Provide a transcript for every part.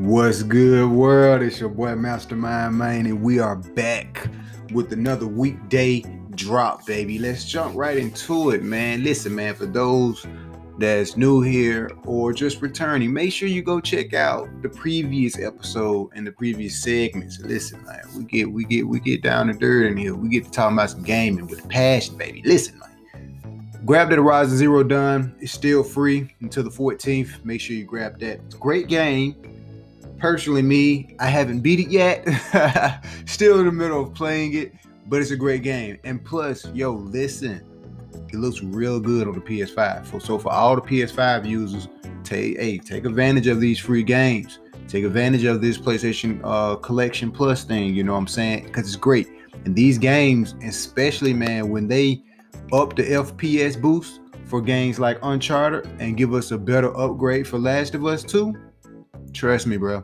What's good, world? It's your boy Mastermind Man, and we are back with another weekday drop, baby. Let's jump right into it, man. Listen, man, for those that's new here or just returning, make sure you go check out the previous episode and the previous segments. Listen, man, we get we get we get down to dirt in here. We get to talk about some gaming with passion, baby. Listen, man. Grab that Horizon Zero Dawn. It's still free until the 14th. Make sure you grab that. It's a great game. Personally, me, I haven't beat it yet. still in the middle of playing it, but it's a great game. And plus, yo, listen, it looks real good on the PS5. So, for all the PS5 users, take hey, take advantage of these free games. Take advantage of this PlayStation uh, Collection Plus thing. You know what I'm saying? Because it's great. And these games, especially man, when they up the FPS boost for games like Uncharted and give us a better upgrade for Last of Us 2, trust me, bro.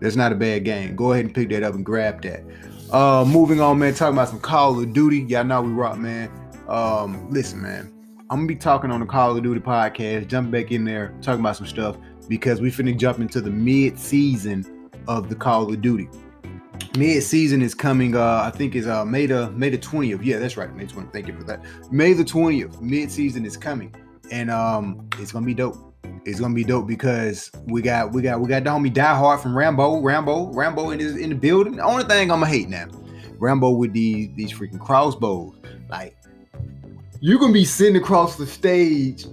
That's not a bad game. Go ahead and pick that up and grab that. Uh, moving on, man. Talking about some Call of Duty. Y'all know we rock, man. Um, listen, man. I'm gonna be talking on the Call of Duty podcast. Jump back in there, talking about some stuff because we finna jump into the mid-season of the Call of Duty mid-season is coming uh i think is uh may the may the 20th yeah that's right may 20th thank you for that may the 20th mid-season is coming and um it's gonna be dope it's gonna be dope because we got we got we got the homie die hard from rambo rambo rambo in, his, in the building. The only thing i'm gonna hate now rambo with these these freaking crossbows. Like you're gonna be sitting across the stage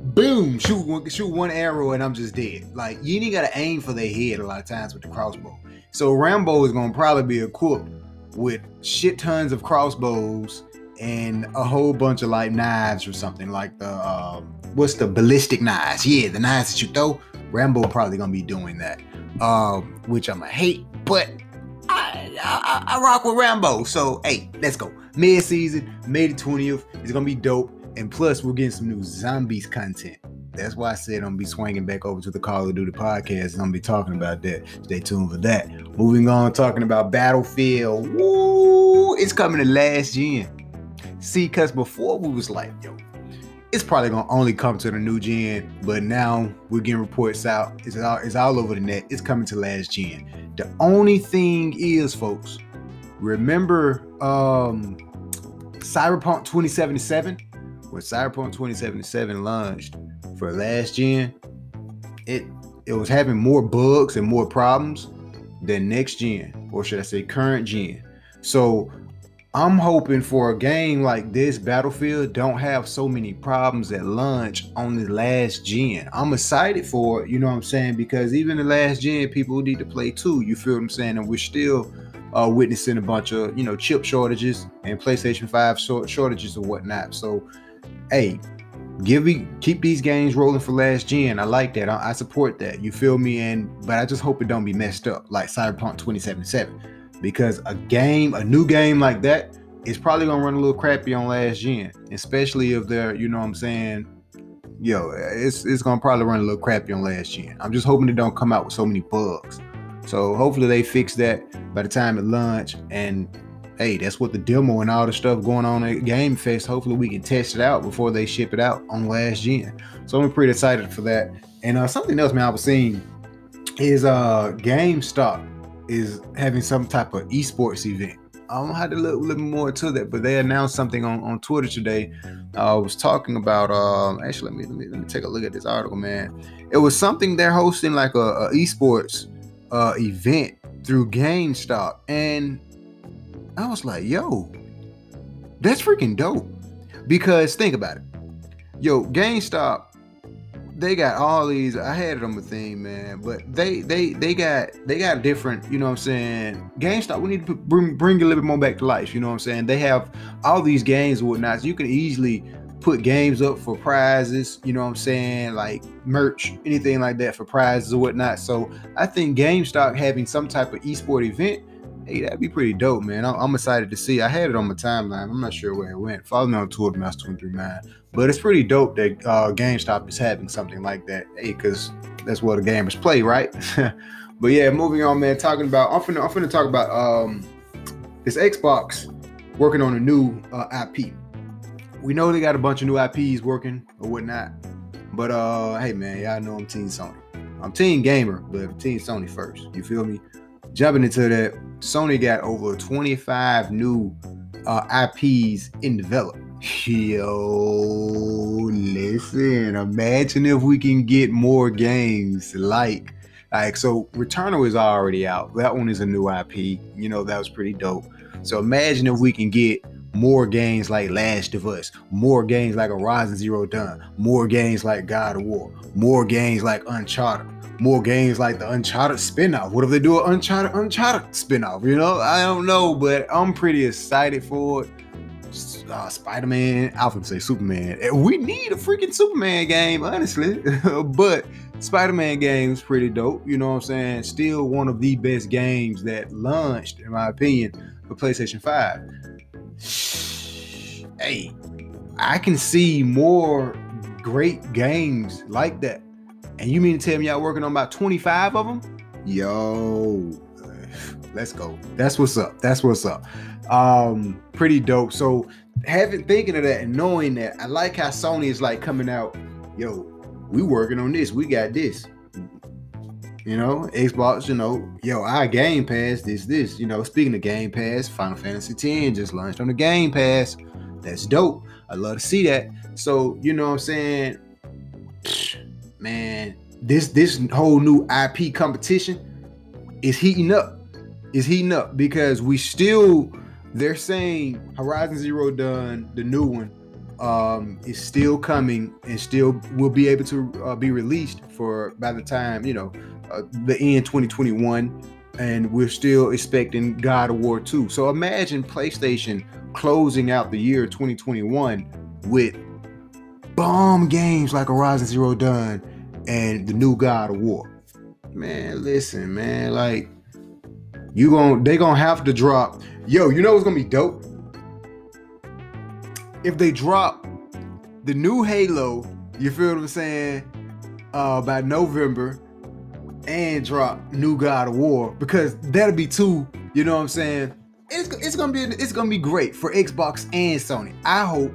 boom shoot one shoot one arrow and i'm just dead. Like you ain't gotta aim for their head a lot of times with the crossbow. So Rambo is gonna probably be equipped with shit tons of crossbows and a whole bunch of like knives or something like the uh, what's the ballistic knives? Yeah, the knives that you throw. Rambo probably gonna be doing that, uh, which I'm gonna hate, but I, I, I rock with Rambo. So hey, let's go. Mid season, May the 20th. It's gonna be dope, and plus we're getting some new zombies content. That's why I said I'm gonna be swinging back over to the Call of Duty podcast. I'm gonna be talking about that. Stay tuned for that. Moving on, talking about Battlefield. Woo! It's coming to last gen. See, cause before we was like, yo, it's probably gonna only come to the new gen, but now we're getting reports out. It's all it's all over the net. It's coming to last gen. The only thing is, folks, remember um Cyberpunk 2077? When Cyberpunk 2077 launched, for last gen, it it was having more bugs and more problems than next gen, or should I say current gen. So I'm hoping for a game like this, Battlefield, don't have so many problems at launch on the last gen. I'm excited for it, you know what I'm saying? Because even the last gen, people need to play too. You feel what I'm saying? And we're still uh, witnessing a bunch of, you know, chip shortages and PlayStation 5 shortages or whatnot. So, hey, give me keep these games rolling for last gen. I like that. I, I, support that. You feel me? And but I just hope it don't be messed up like Cyberpunk 2077. Because a game, a new game like that, is probably gonna run a little crappy on last gen. Especially if they're, you know what I'm saying, yo, it's it's gonna probably run a little crappy on last gen. I'm just hoping it don't come out with so many bugs. So hopefully they fix that by the time it launch and hey, that's what the demo and all the stuff going on at Game Fest. Hopefully, we can test it out before they ship it out on last gen. So I'm pretty excited for that. And uh, something else, man, I was seeing is uh GameStop is having some type of esports event. I don't have to look a little more to that, but they announced something on, on Twitter today. Uh, I was talking about um actually let me, let me let me take a look at this article, man. It was something they're hosting like a, a esports uh event through GameStop, and I was like, yo, that's freaking dope. Because think about it. Yo, GameStop, they got all these. I had it on the thing, man. But they they they got they got different, you know what I'm saying? GameStop, we need to bring bring a little bit more back to life, you know what I'm saying? They have all these games and whatnot. So you can easily put games up for prizes, you know what I'm saying, like merch, anything like that for prizes or whatnot. So I think GameStop having some type of esport event Hey, that'd be pretty dope, man. I'm, excited to see. I had it on my timeline. I'm not sure where it went. Follow me on Twitter, Master 239. But it's pretty dope that uh, GameStop is having something like that. Hey, because that's what the gamers play, right? but yeah, moving on, man. Talking about, I'm finna, I'm finna talk about um, this Xbox working on a new uh, IP. We know they got a bunch of new IPs working or whatnot. But uh, hey, man, y'all know I'm Team Sony. I'm Team Gamer, but Team Sony first. You feel me? Jumping into that, Sony got over 25 new uh, IPs in development. Yo, listen, imagine if we can get more games like like so Returnal is already out. That one is a new IP. You know, that was pretty dope. So imagine if we can get more games like Last of Us, more games like Horizon Zero Dawn, more games like God of War, more games like Uncharted, more games like the Uncharted spinoff. What if they do an Uncharted Uncharted spinoff? You know, I don't know, but I'm pretty excited for it uh, Spider Man. I would say Superman. We need a freaking Superman game, honestly. but Spider Man game is pretty dope. You know what I'm saying? Still one of the best games that launched, in my opinion, for PlayStation 5. Hey, I can see more great games like that. And you mean to tell me y'all working on about 25 of them? Yo, let's go. That's what's up. That's what's up. Um, pretty dope. So having thinking of that and knowing that, I like how Sony is like coming out, yo, we working on this, we got this. You know, Xbox, you know, yo, our Game Pass, this, this, you know, speaking of Game Pass, Final Fantasy X just launched on the Game Pass. That's dope. I love to see that. So, you know what I'm saying? Man, this this whole new IP competition is heating up. Is heating up because we still they're saying Horizon Zero Dawn, the new one, um, is still coming and still will be able to uh, be released for by the time you know uh, the end 2021, and we're still expecting God of War 2. So imagine PlayStation closing out the year 2021 with bomb games like Horizon Zero Dawn and the new God of War. Man, listen, man, like you going they gonna have to drop Yo, you know what's gonna be dope? If they drop the new Halo, you feel what I'm saying? Uh, by November, and drop new God of War because that'll be two. You know what I'm saying? It's, it's gonna be it's gonna be great for Xbox and Sony. I hope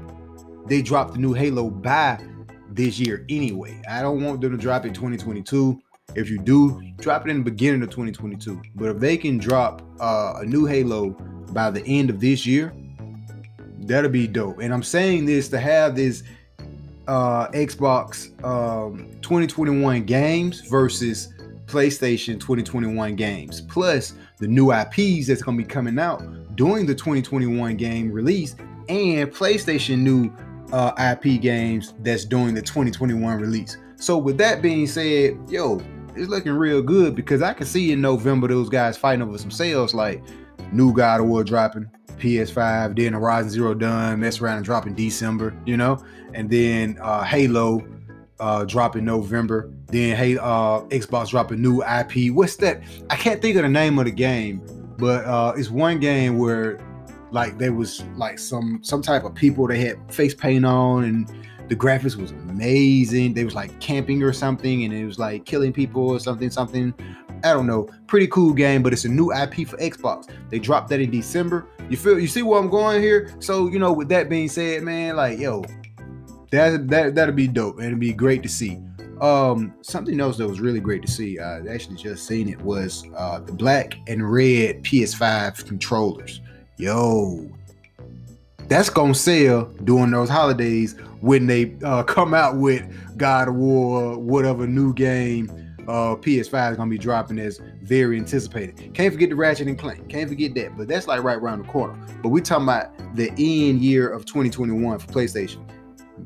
they drop the new Halo by this year anyway. I don't want them to drop it 2022. If you do, drop it in the beginning of 2022. But if they can drop uh, a new Halo by the end of this year, that'll be dope. And I'm saying this to have this uh, Xbox um, 2021 games versus PlayStation 2021 games, plus the new IPs that's going to be coming out during the 2021 game release, and PlayStation new uh, IP games that's doing the 2021 release. So, with that being said, yo, it's looking real good because I can see in November those guys fighting over some sales like new God of War dropping, PS5, then Horizon Zero Dawn, mess around and dropping December, you know, and then uh, Halo uh, dropping November, then hey, uh, Xbox dropping new IP. What's that? I can't think of the name of the game, but uh, it's one game where like there was like some some type of people they had face paint on and the graphics was amazing. They was like camping or something, and it was like killing people or something, something. I don't know. Pretty cool game, but it's a new IP for Xbox. They dropped that in December. You feel you see where I'm going here? So, you know, with that being said, man, like, yo, that that that'll be dope. And it'd be great to see. Um, something else that was really great to see, I actually just seen it was uh the black and red PS5 controllers. Yo, that's gonna sell during those holidays when they uh, come out with God of War, whatever new game uh, PS5 is gonna be dropping as very anticipated. Can't forget the Ratchet and Clank. Can't forget that. But that's like right around the corner. But we talking about the end year of 2021 for PlayStation.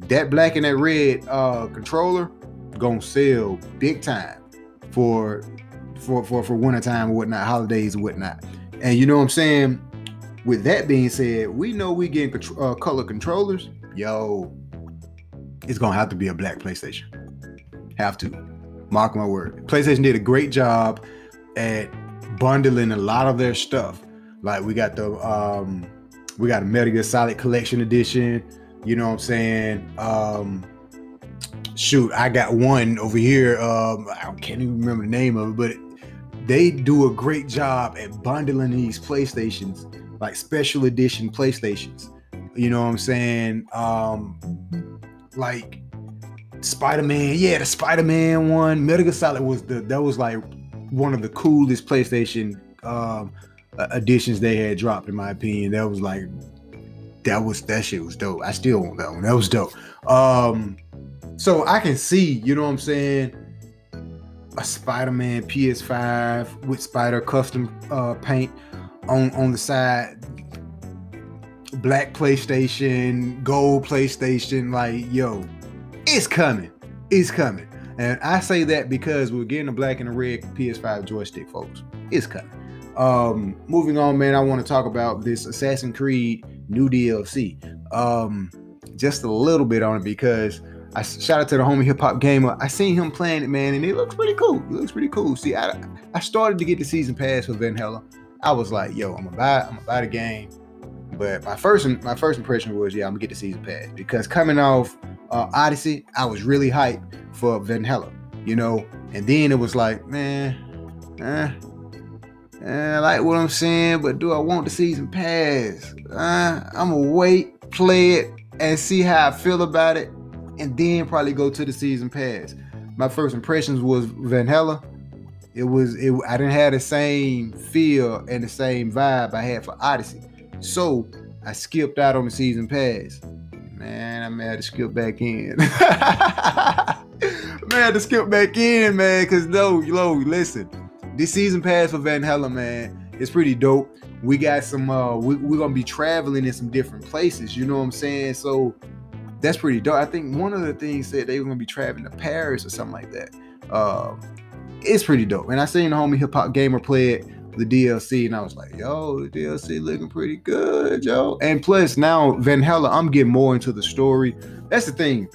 That black and that red uh, controller gonna sell big time for for for for winter time and whatnot, holidays and whatnot. And you know what I'm saying? With that being said, we know we getting uh, color controllers. Yo, it's gonna have to be a black PlayStation. Have to. Mark my word. PlayStation did a great job at bundling a lot of their stuff. Like we got the um we got a Metal Gear Solid Collection Edition. You know what I'm saying? Um shoot, I got one over here. Um I can't even remember the name of it, but they do a great job at bundling these PlayStations, like special edition PlayStations. You know what I'm saying? Um like Spider-Man, yeah, the Spider-Man one. Metal Gear Solid was the that was like one of the coolest PlayStation um additions they had dropped, in my opinion. That was like that was that shit was dope. I still want that one. That was dope. Um so I can see, you know what I'm saying, a Spider-Man PS5 with Spider custom uh paint on on the side black PlayStation, gold PlayStation, like yo, it's coming. It's coming. And I say that because we're getting a black and a red PS5 joystick, folks. It's coming. Um, moving on, man, I want to talk about this Assassin's Creed new DLC. Um, just a little bit on it because I shout out to the homie hip hop gamer. I seen him playing it, man, and it looks pretty cool. It looks pretty cool. See, I I started to get the season pass for Valhalla. I was like, yo, I'm gonna buy, I'm gonna buy the game. But my first my first impression was, yeah, I'm gonna get the season pass because coming off uh, Odyssey, I was really hyped for Valhalla, you know. And then it was like, man, eh, eh, I like what I'm saying, but do I want the season pass? Uh, I'm gonna wait, play it, and see how I feel about it, and then probably go to the season pass. My first impressions was Valhalla. It was it. I didn't have the same feel and the same vibe I had for Odyssey. So I skipped out on the season pass. Man, I may have to skip back in. I to skip back in, man, because no, yo, listen, this season pass for Valhalla, man, it's pretty dope. We got some, uh, we, we're gonna be traveling in some different places, you know what I'm saying? So that's pretty dope. I think one of the things said they were gonna be traveling to Paris or something like that. Um, it's pretty dope. And I seen the homie hip hop gamer play it the DLC, and I was like, yo, the DLC looking pretty good, yo. And plus, now Valhalla, I'm getting more into the story. That's the thing.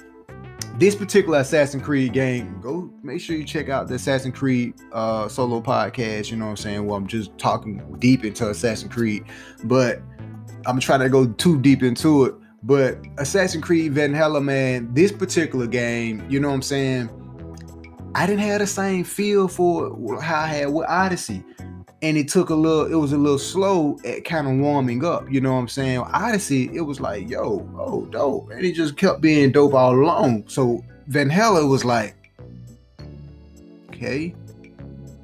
This particular Assassin's Creed game, go make sure you check out the Assassin's Creed uh, solo podcast. You know what I'm saying? Well, I'm just talking deep into Assassin's Creed, but I'm trying to go too deep into it. But Assassin's Creed Valhalla, man, this particular game, you know what I'm saying? I didn't have the same feel for how I had with Odyssey. And it took a little it was a little slow at kind of warming up you know what i'm saying? Odyssey it was like yo oh dope. And it just kept being dope all along. So Valhalla was like okay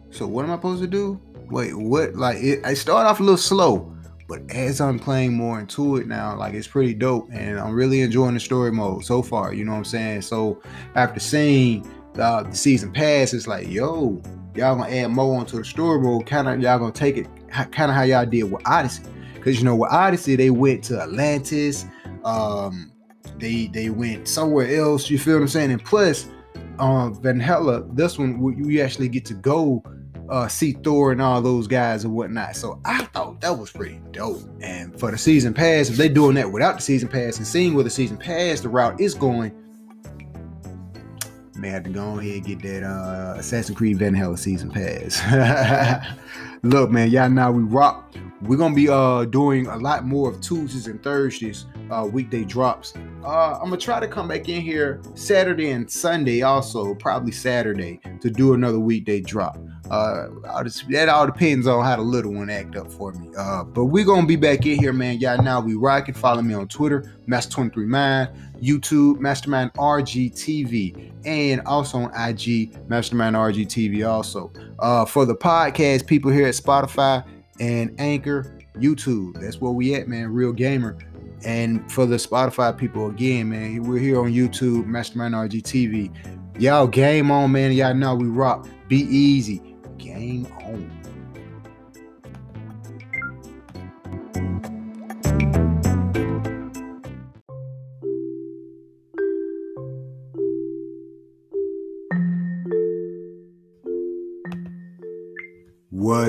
so what am i supposed to do? Wait what? Like it, i started off a little slow but as i'm playing more into it now like it's pretty dope and i'm really enjoying the story mode so far you know what i'm saying? So after seeing the season pass it's like yo y'all gonna add more onto the story mode. Kind of y'all gonna take it kind of how y'all did with Odyssey, because you know with Odyssey they went to Atlantis, um, they they went somewhere else. You feel what I'm saying? And plus, um, Valhalla, this one we actually get to go uh, see Thor and all those guys and whatnot. So I thought that was pretty dope. And for the season pass, if they're doing that without the season pass and seeing where the season pass the route is going, may have to go ahead and get that uh, Assassin's Creed Valhalla season pass. Look, man, y'all know we rock. We're gonna be uh doing a lot more of Tuesdays and Thursdays, uh, weekday drops. Uh, I'm gonna try to come back in here Saturday and Sunday, also probably Saturday, to do another weekday drop. Uh, just, that all depends on how the little one act up for me. Uh, but we're gonna be back in here, man. Y'all now we rocking. Follow me on Twitter, Master23Mind, YouTube, Mastermind RGTV, and also on IG, Mastermind RGTV. Also, uh, for the podcast people here at Spotify and Anchor, YouTube. That's where we at, man. Real gamer. And for the Spotify people, again, man, we're here on YouTube, Mastermind RGTV. Y'all game on, man. Y'all know we rock. Be easy Game on.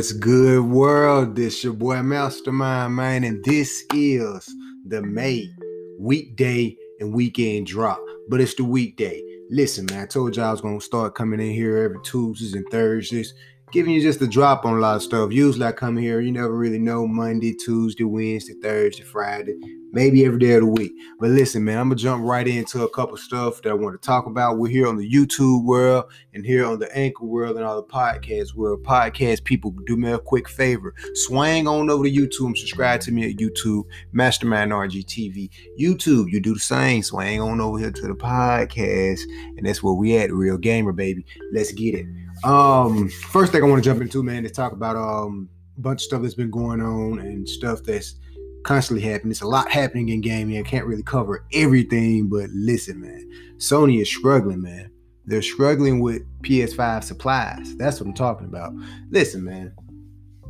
What's good, world? This your boy Mastermind, man, and this is the May weekday and weekend drop. But it's the weekday. Listen, man, I told y'all I was gonna start coming in here every Tuesdays and Thursdays giving you just a drop on a lot of stuff. Usually I come here, you never really know Monday, Tuesday, Wednesday, Thursday, Friday, maybe every day of the week. But listen, man, I'm gonna jump right into a couple stuff that I want to talk about. We're here on the YouTube world and here on the Anchor world and all the podcast world. Podcast people, do me a quick favor. Swang on over to YouTube and subscribe to me at YouTube, Mastermind RGTV. YouTube, you do the same. Swang on over here to the podcast. And that's where we at, Real Gamer, baby. Let's get it. Um, first thing I want to jump into, man, is talk about um a bunch of stuff that's been going on and stuff that's constantly happening. It's a lot happening in gaming. I can't really cover everything, but listen, man, Sony is struggling, man. They're struggling with PS5 supplies. That's what I'm talking about. Listen, man,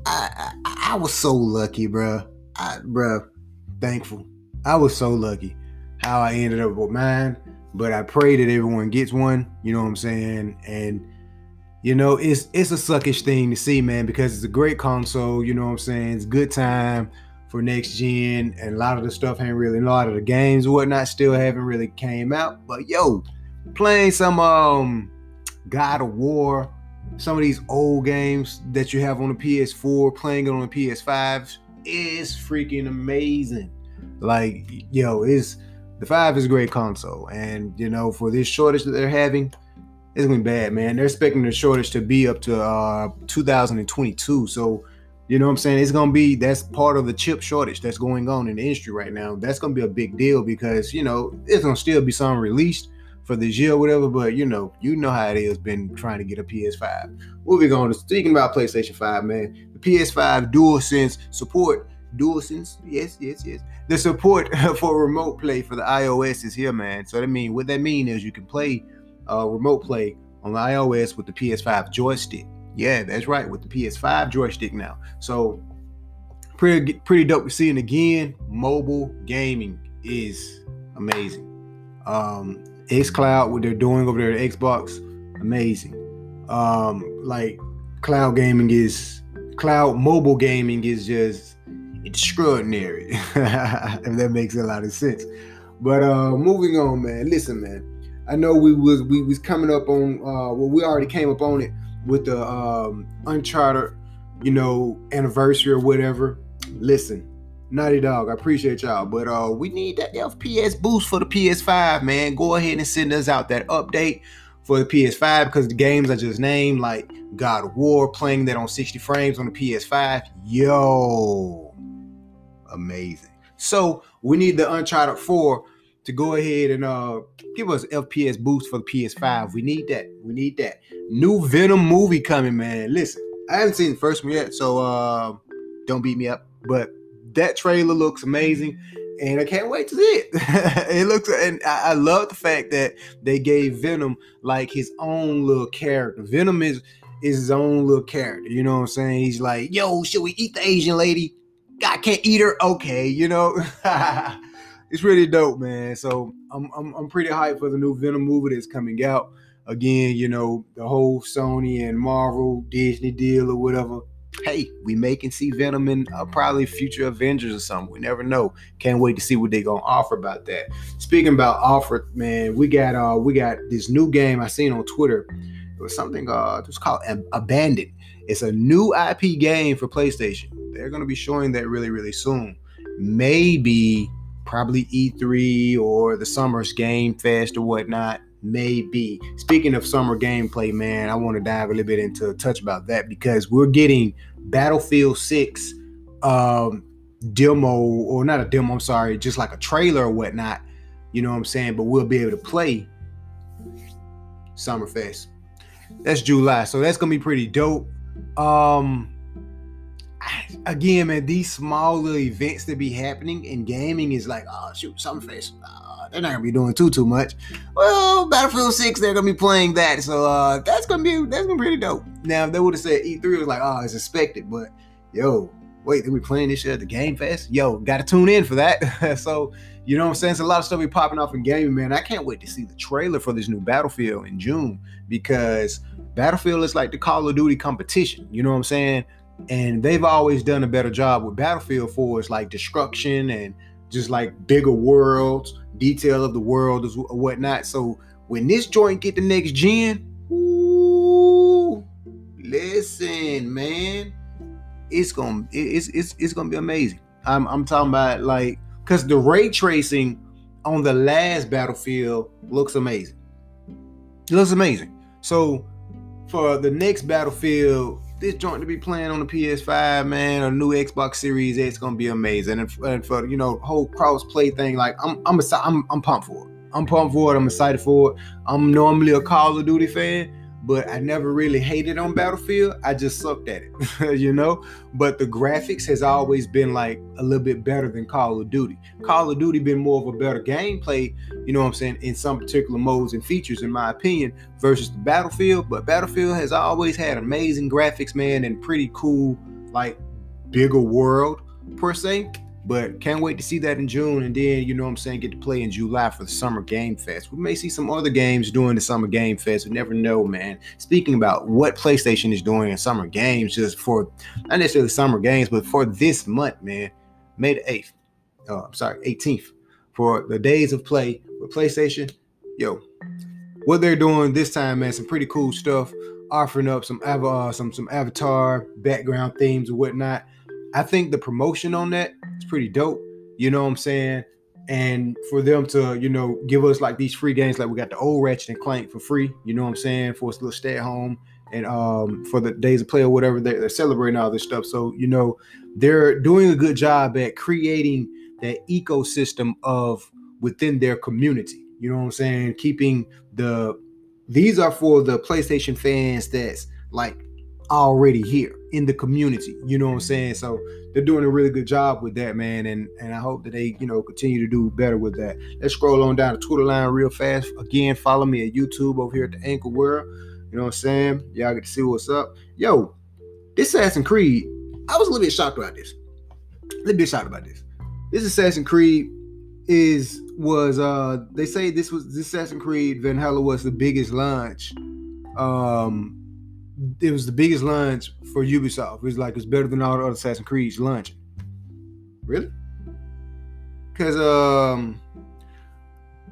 I I, I was so lucky, bro. I, bro, thankful. I was so lucky how I ended up with mine, but I pray that everyone gets one. You know what I'm saying? And you know, it's it's a suckish thing to see, man, because it's a great console. You know what I'm saying? It's good time for next gen, and a lot of the stuff ain't really, a lot of the games and whatnot still haven't really came out. But yo, playing some um God of War, some of these old games that you have on the PS4, playing it on the PS5 is freaking amazing. Like, yo, is the five is a great console, and you know, for this shortage that they're having it's gonna be bad, man. They're expecting the shortage to be up to uh 2022. So, you know what I'm saying? It's gonna be that's part of the chip shortage that's going on in the industry right now. That's gonna be a big deal because you know it's gonna still be some released for this year or whatever, but you know, you know how it is been trying to get a PS5. Moving on to speaking about PlayStation 5, man. The PS5 DualSense support DualSense, yes, yes, yes. The support for remote play for the iOS is here, man. So that mean what that mean is you can play uh, remote play on iOS with the PS5 joystick. Yeah, that's right, with the PS5 joystick now. So pretty pretty dope to see. And again, mobile gaming is amazing. Um, xCloud, what they're doing over there at Xbox, amazing. Um, like cloud gaming is cloud mobile gaming is just extraordinary. if that makes a lot of sense. But uh moving on, man. Listen, man. I know we was we was coming up on uh well we already came up on it with the um Uncharted, you know, anniversary or whatever. Listen, Naughty Dog, I appreciate y'all, but uh we need that FPS boost for the PS5, man. Go ahead and send us out that update for the PS5 because the games I just named, like God of War, playing that on 60 frames on the PS5, yo, amazing. So we need the Uncharted 4 to go ahead and uh give us FPS boost for the PS5. We need that. We need that. New Venom movie coming, man. Listen, I haven't seen the first one yet, so uh, don't beat me up. But that trailer looks amazing, and I can't wait to see it. it looks, and I, I love the fact that they gave Venom like his own little character. Venom is is his own little character. You know what I'm saying? He's like, yo, should we eat the Asian lady? I can't eat her. Okay, you know. it's really dope, man. So I'm, I'm I'm pretty hyped for the new Venom movie that's coming out. Again, you know, the whole Sony and Marvel Disney deal or whatever. Hey, we may can see Venom in uh, probably future Avengers or something. We never know. Can't wait to see what they're gonna offer about that. Speaking about offer, man, we got uh we got this new game I seen on Twitter. It was something uh it was called Abandoned. It's a new IP game for PlayStation. They're gonna be showing that really really soon. Maybe probably E3 or the Summer's Game Fest or whatnot. Maybe. Speaking of summer gameplay, man, I want to dive a little bit into a touch about that because we're getting Battlefield 6 um, demo, or not a demo, I'm sorry, just like a trailer or whatnot. You know what I'm saying? But we'll be able to play Summerfest. That's July. So that's gonna be pretty dope. Um again, man, these small little events that be happening in gaming is like, oh shoot, Summerfest. Uh, they're not gonna be doing too too much. Well, Battlefield 6, they're gonna be playing that. So uh that's gonna be that's gonna be pretty dope. Now if they would have said E3 it was like, oh, it's expected, but yo, wait, they be playing this shit at the Game Fest? Yo, gotta tune in for that. so you know what I'm saying? It's a lot of stuff be popping off in gaming, man. I can't wait to see the trailer for this new Battlefield in June because Battlefield is like the Call of Duty competition. You know what I'm saying? And they've always done a better job with Battlefield 4 is like destruction and just like bigger worlds, detail of the world is whatnot. So when this joint get the next gen, ooh, listen, man, it's gonna it's it's it's gonna be amazing. I'm I'm talking about like because the ray tracing on the last battlefield looks amazing. It looks amazing. So for the next battlefield, this joint to be playing on the PS5, man, a new Xbox Series X gonna be amazing. And, and for you know whole cross play thing, like I'm I'm I'm I'm pumped for it. I'm pumped for it. I'm excited for it. I'm normally a Call of Duty fan, but I never really hated on Battlefield. I just sucked at it, you know. But the graphics has always been like a little bit better than Call of Duty. Call of Duty been more of a better gameplay, you know what I'm saying, in some particular modes and features, in my opinion, versus the Battlefield. But Battlefield has always had amazing graphics, man, and pretty cool, like bigger world per se. But can't wait to see that in June. And then, you know what I'm saying, get to play in July for the Summer Game Fest. We may see some other games during the Summer Game Fest. We never know, man. Speaking about what PlayStation is doing in Summer Games, just for not necessarily Summer Games, but for this month, man, May the 8th. Uh, I'm sorry, 18th. For the days of play with PlayStation, yo, what they're doing this time, man, some pretty cool stuff. Offering up some uh, some some avatar background themes and whatnot. I think the promotion on that is pretty dope. You know what I'm saying? And for them to, you know, give us like these free games, like we got the old Ratchet and Clank for free. You know what I'm saying? For us to stay at home and um for the days of play or whatever, they're, they're celebrating all this stuff. So you know, they're doing a good job at creating that ecosystem of within their community. You know what I'm saying? Keeping the these are for the PlayStation fans that's like already here in the community. You know what I'm saying? So they're doing a really good job with that, man. And and I hope that they, you know, continue to do better with that. Let's scroll on down the Twitter line real fast. Again, follow me at YouTube over here at the Anchor World. You know what I'm saying? Y'all get to see what's up. Yo, this Assassin's Creed, I was a little bit shocked about this. A little bit shocked about this. This Assassin's Creed is was uh they say this was this Assassin's Creed Valhalla was the biggest launch um it was the biggest launch for Ubisoft. It was like it's better than all the other Assassin's Creeds launching. Really? Cause um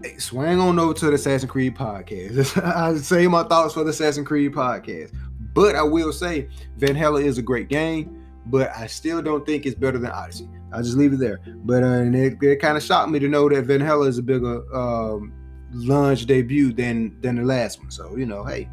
hey, swang on over to the Assassin's Creed podcast. I say my thoughts for the Assassin's Creed podcast. But I will say Valhalla is a great game, but I still don't think it's better than Odyssey. I'll just leave it there. But uh, it, it kind of shocked me to know that Valhalla is a bigger um, launch debut than than the last one. So you know, hey,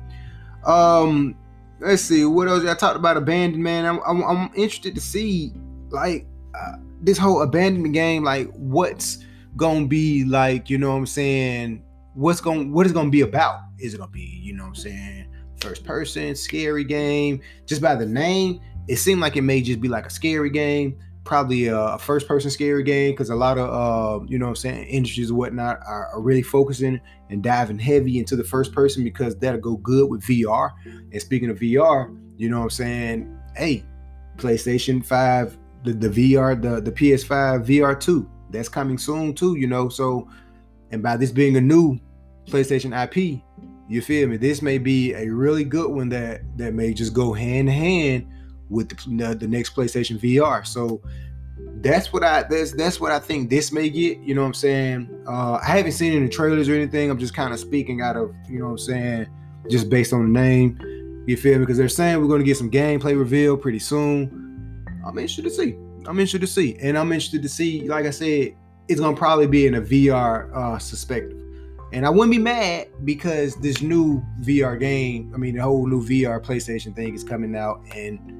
um, let's see what else I talked about abandoned man. I'm, I'm, I'm interested to see like uh, this whole abandoned game. Like what's gonna be like? You know what I'm saying? What's gonna what is gonna be about? Is it gonna be you know what I'm saying? First person scary game. Just by the name, it seemed like it may just be like a scary game probably a, first person scary game because a lot of uh, you know what I'm saying industries and whatnot are, are, really focusing and diving heavy into the first person because that'll go good with VR. And speaking of VR, you know what I'm saying? Hey, PlayStation 5, the, the VR, the, the PS5 VR 2, that's coming soon too, you know. So and by this being a new PlayStation IP, you feel me? This may be a really good one that that may just go hand in hand with the, the next PlayStation VR. So that's what I that's that's what I think this may get. You know what I'm saying? Uh, I haven't seen any trailers or anything. I'm just kind of speaking out of you know what I'm saying, just based on the name. You feel me? Because they're saying we're going to get some gameplay reveal pretty soon. I'm interested to see. I'm interested to see, and I'm interested to see. Like I said, it's going to probably be in a VR uh, perspective. And I wouldn't be mad because this new VR game, I mean, the whole new VR PlayStation thing is coming out, and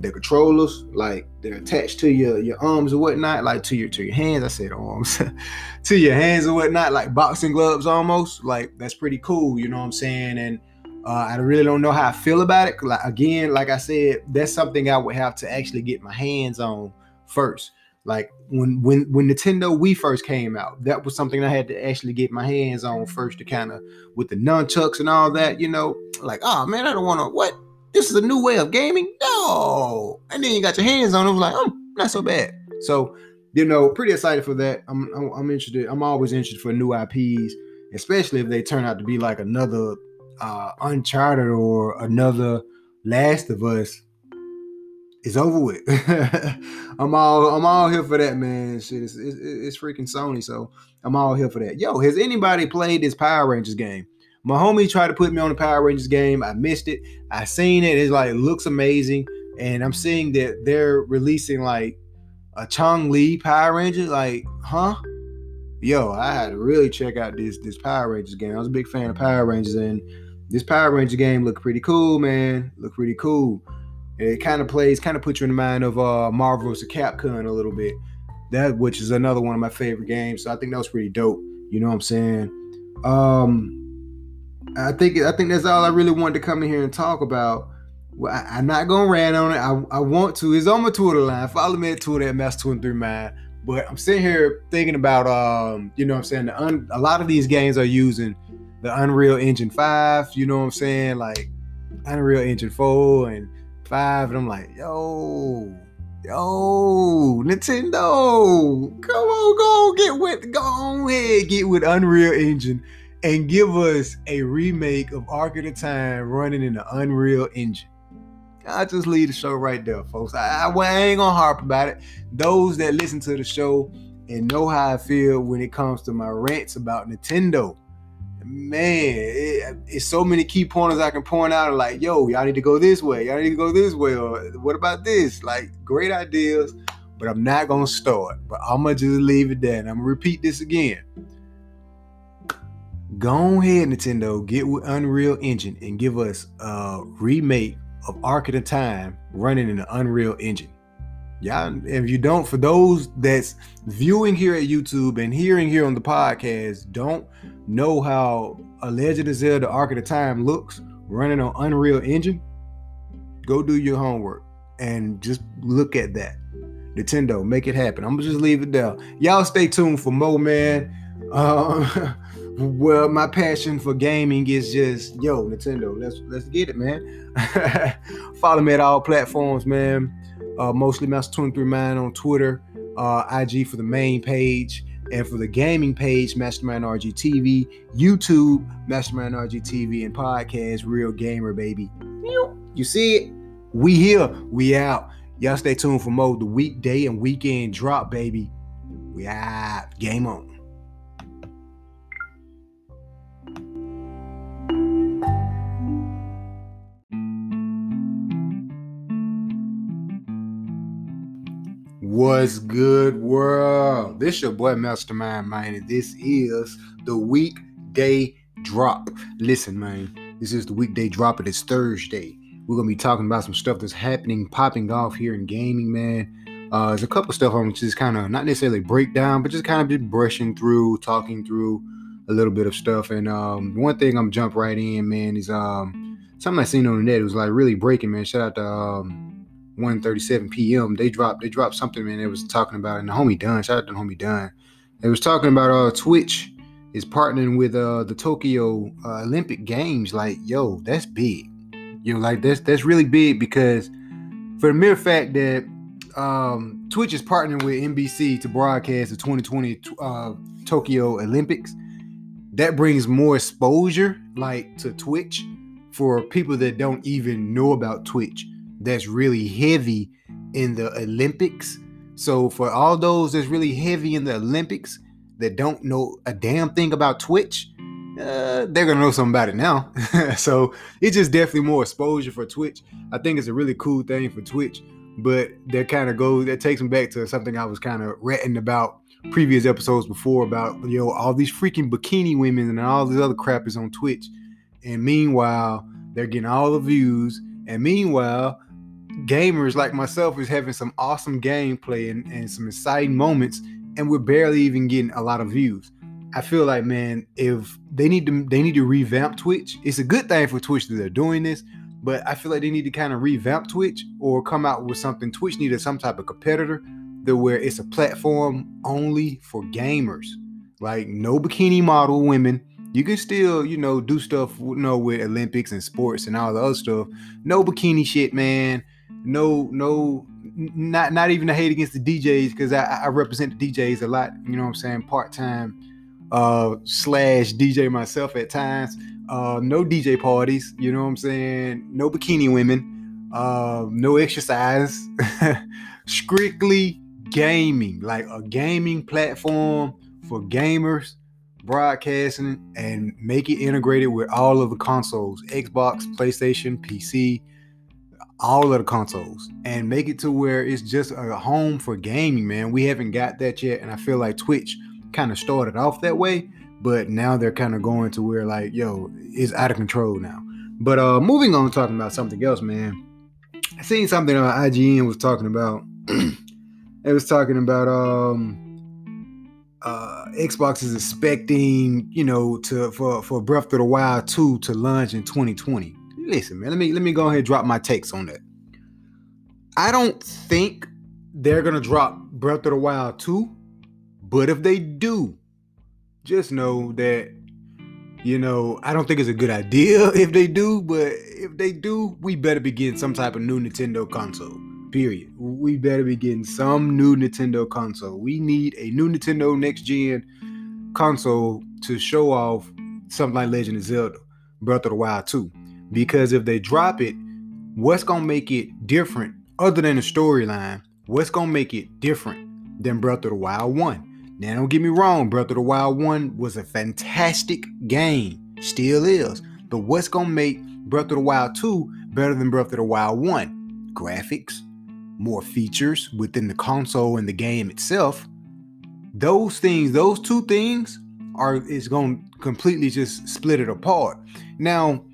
the controllers, like they're attached to your your arms or whatnot, like to your to your hands. I said arms, to your hands or whatnot, like boxing gloves almost. Like that's pretty cool, you know what I'm saying? And uh, I really don't know how I feel about it. Like again, like I said, that's something I would have to actually get my hands on first. Like when when when Nintendo Wii first came out, that was something I had to actually get my hands on first to kind of with the nunchucks and all that, you know. Like, oh man, I don't want to what this is a new way of gaming. No, and then you got your hands on it. Was like, oh, not so bad. So, you know, pretty excited for that. I'm, I'm, I'm interested. I'm always interested for new IPs, especially if they turn out to be like another uh, Uncharted or another Last of Us. It's over with. I'm all I'm all here for that, man. Shit, it's, it's, it's freaking Sony, so I'm all here for that. Yo, has anybody played this Power Rangers game? My homie tried to put me on the Power Rangers game. I missed it. I seen it. It's like it looks amazing, and I'm seeing that they're releasing like a Chun-Li Power Ranger. Like, huh? Yo, I had to really check out this this Power Rangers game. I was a big fan of Power Rangers, and this Power Ranger game looked pretty cool, man. Looked pretty cool. It kind of plays, kind of puts you in the mind of uh Marvel vs. Capcom a little bit. That which is another one of my favorite games. So I think that was pretty dope. You know what I'm saying? Um I think I think that's all I really wanted to come in here and talk about. I, am not gonna rant on it. I, I want to. It's on my Twitter line. Follow me at Twitter at Mass213 But I'm sitting here thinking about um, you know what I'm saying, un, a lot of these games are using the Unreal Engine 5, you know what I'm saying? Like Unreal Engine 4 and 5. And I'm like, yo, yo, Nintendo, come on, go get with go ahead, get with Unreal Engine and give us a remake of Ocarina of Time running in the Unreal Engine. I just leave the show right there, folks. I, I, I, ain't gonna harp about it. Those that listen to the show and know how I feel when it comes to my rants about Nintendo, man, it, it's so many key pointers I can point out. Like, yo, y'all need to go this way. Y'all need to go this way. Or what about this? Like, great ideas, but I'm not gonna start. But I'm gonna just leave it there, and I'm gonna repeat this again. Go ahead, Nintendo, get with Unreal Engine and give us a remake of Ocarina of Time running in the Unreal Engine. Yeah, if you don't, for those that's viewing here at YouTube and hearing here on the podcast, don't know how a Legend of Zelda Ocarina of Time looks running on Unreal Engine, go do your homework and just look at that. Nintendo, make it happen. I'm gonna just leave it there. Y'all stay tuned for more, man. Uh, well, my passion for gaming is just yo Nintendo. Let's let's get it, man. Follow me at all platforms, man. Uh, mostly Master 23 Man on Twitter, uh, IG for the main page, and for the gaming page, Mastermind RG TV, YouTube, Mastermind RG TV, and podcast, Real Gamer, baby. You see it? We here, we out. Y'all stay tuned for more the weekday and weekend drop, baby. We out. Game on. What's good, world? This your boy Mastermind, man, and this is the weekday drop. Listen, man, this is the weekday drop. It is Thursday. We're gonna be talking about some stuff that's happening, popping off here in gaming, man. Uh, there's a couple stuff I'm just kind of not necessarily break down, but just kind of just brushing through, talking through a little bit of stuff. And um, one thing I'm jump right in, man, is um something I seen on the net. It was like really breaking, man. Shout out to um 1:37 p.m. They dropped they dropped something, man. They was talking about and the homie Dunn. Shout out to homie Dunn. They was talking about uh Twitch is partnering with uh the Tokyo uh, Olympic Games. Like, yo, that's big. You know, like that's that's really big because for the mere fact that um, Twitch is partnering with NBC to broadcast the 2020 uh, Tokyo Olympics. That brings more exposure, like to Twitch, for people that don't even know about Twitch that's really heavy in the Olympics. So for all those that's really heavy in the Olympics that don't know a damn thing about Twitch, uh, they're gonna know something about it now. so it's just definitely more exposure for Twitch. I think it's a really cool thing for Twitch, but that kind of goes that takes me back to something I was kind of ranting about previous episodes before about you know all these freaking bikini women and all this other crap is on Twitch, and meanwhile they're getting all the views, and meanwhile gamers like myself is having some awesome gameplay and, and some exciting moments, and we're barely even getting a lot of views. I feel like, man, if they need to they need to revamp Twitch. It's a good thing for Twitch that they're doing this, but I feel like they need to kind of revamp Twitch or come out with something. Twitch needed some type of competitor that where it's a platform only for gamers. Like no bikini model women. You can still, you know, do stuff, you know, with Olympics and sports and all the other stuff. No bikini shit, man no no not not even a hate against the DJs because I, I represent the DJs a lot. You know what I'm saying? Part time uh slash DJ myself at times. Uh no DJ parties, you know what I'm saying? No bikini women, uh no exercise, strictly gaming, like a gaming platform for gamers. broadcasting and make it integrated with all of the consoles Xbox, PlayStation, PC, all of the consoles, and make it to where it's just a home for gaming, man. We haven't got that yet, and I feel like Twitch kind of started off that way, but now they're kind of going to where, like, yo, it's out of control now. But uh moving on, talking about something else, man. I seen something on IGN was talking about. it was talking about um uh, Xbox is expecting, you know, to for for Breath of the Wild 2 to launch in 2020. Listen, man, let me let me go ahead and drop my takes on that. I don't think they're gonna drop Breath of the Wild 2, but if they do, just know that you know, I don't think it's a good idea if they do, but if they do, we better be getting some type of new Nintendo console. Period. We better be getting some new Nintendo console. We need a new Nintendo next gen console to show off something like Legend of Zelda, Breath of the Wild 2. Because if they drop it, what's gonna make it different other than the storyline? What's gonna make it different than Breath of the Wild 1? Now, don't get me wrong, Breath of the Wild 1 was a fantastic game, still is. But what's gonna make Breath of the Wild 2 better than Breath of the Wild 1? Graphics, more features within the console and the game itself, those things, those two things are is going to completely just split it apart. Now,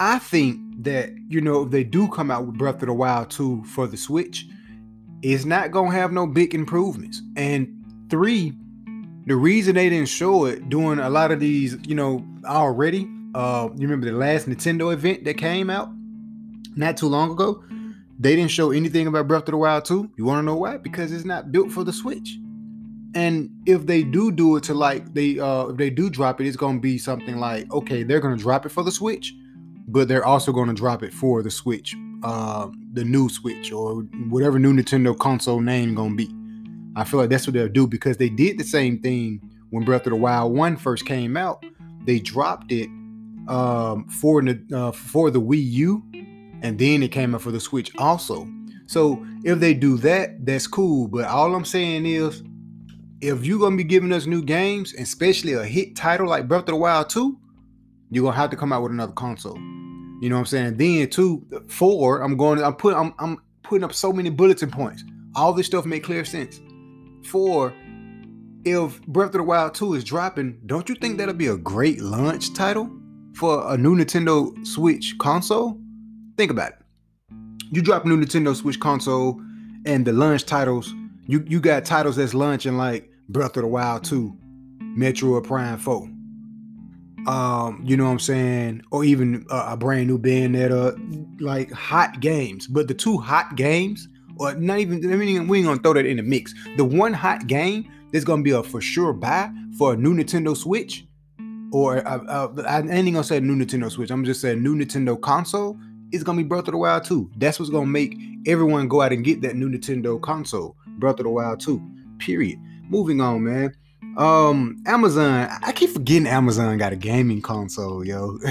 I think that you know if they do come out with Breath of the Wild 2 for the Switch, it's not going to have no big improvements. And three, the reason they didn't show it doing a lot of these, you know, already. Uh, you remember the last Nintendo event that came out not too long ago? They didn't show anything about Breath of the Wild 2. You want to know why? Because it's not built for the Switch. And if they do do it to like they uh if they do drop it, it's gonna be something like okay, they're gonna drop it for the Switch, but they're also gonna drop it for the Switch, uh, the new Switch or whatever new Nintendo console name gonna be. I feel like that's what they'll do because they did the same thing when Breath of the Wild one first came out. They dropped it um, for the uh, for the Wii U and then it came out for the Switch also. So if they do that, that's cool. But all I'm saying is, if you're gonna be giving us new games, especially a hit title like Breath of the Wild 2, you're gonna have to come out with another console. You know what I'm saying? Then two, four, I'm going. I'm putting. I'm, I'm putting up so many bulletin points. All this stuff make clear sense. Four, if Breath of the Wild 2 is dropping, don't you think that'll be a great launch title for a new Nintendo Switch console? Think about it. You drop a new Nintendo Switch console and the launch titles, you, you got titles that's launching like Breath of the Wild 2, Metroid Prime 4. Um, you know what I'm saying? Or even a, a brand new Bayonetta, like hot games. But the two hot games, or not even, I mean, we ain't gonna throw that in the mix. The one hot game that's gonna be a for sure buy for a new Nintendo Switch, or I ain't gonna say new Nintendo Switch. I'm just saying new Nintendo console is gonna be Breath of the Wild 2. That's what's gonna make everyone go out and get that new Nintendo console, Breath of the Wild 2. Period. Moving on, man. Um, Amazon. I keep forgetting Amazon got a gaming console, yo.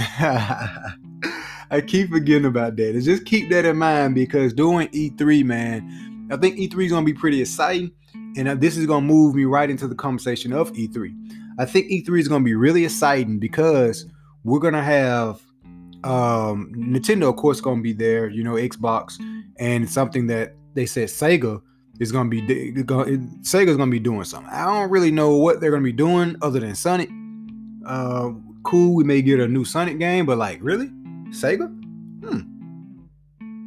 I keep forgetting about that. Just keep that in mind because doing E3, man, I think E3 is gonna be pretty exciting, and uh, this is gonna move me right into the conversation of E3. I think E3 is gonna be really exciting because we're gonna have um, Nintendo, of course, going to be there. You know, Xbox, and something that they said Sega is going to be. Sega's going to be doing something. I don't really know what they're going to be doing other than Sonic. Uh, cool, we may get a new Sonic game, but like, really, Sega? Hmm.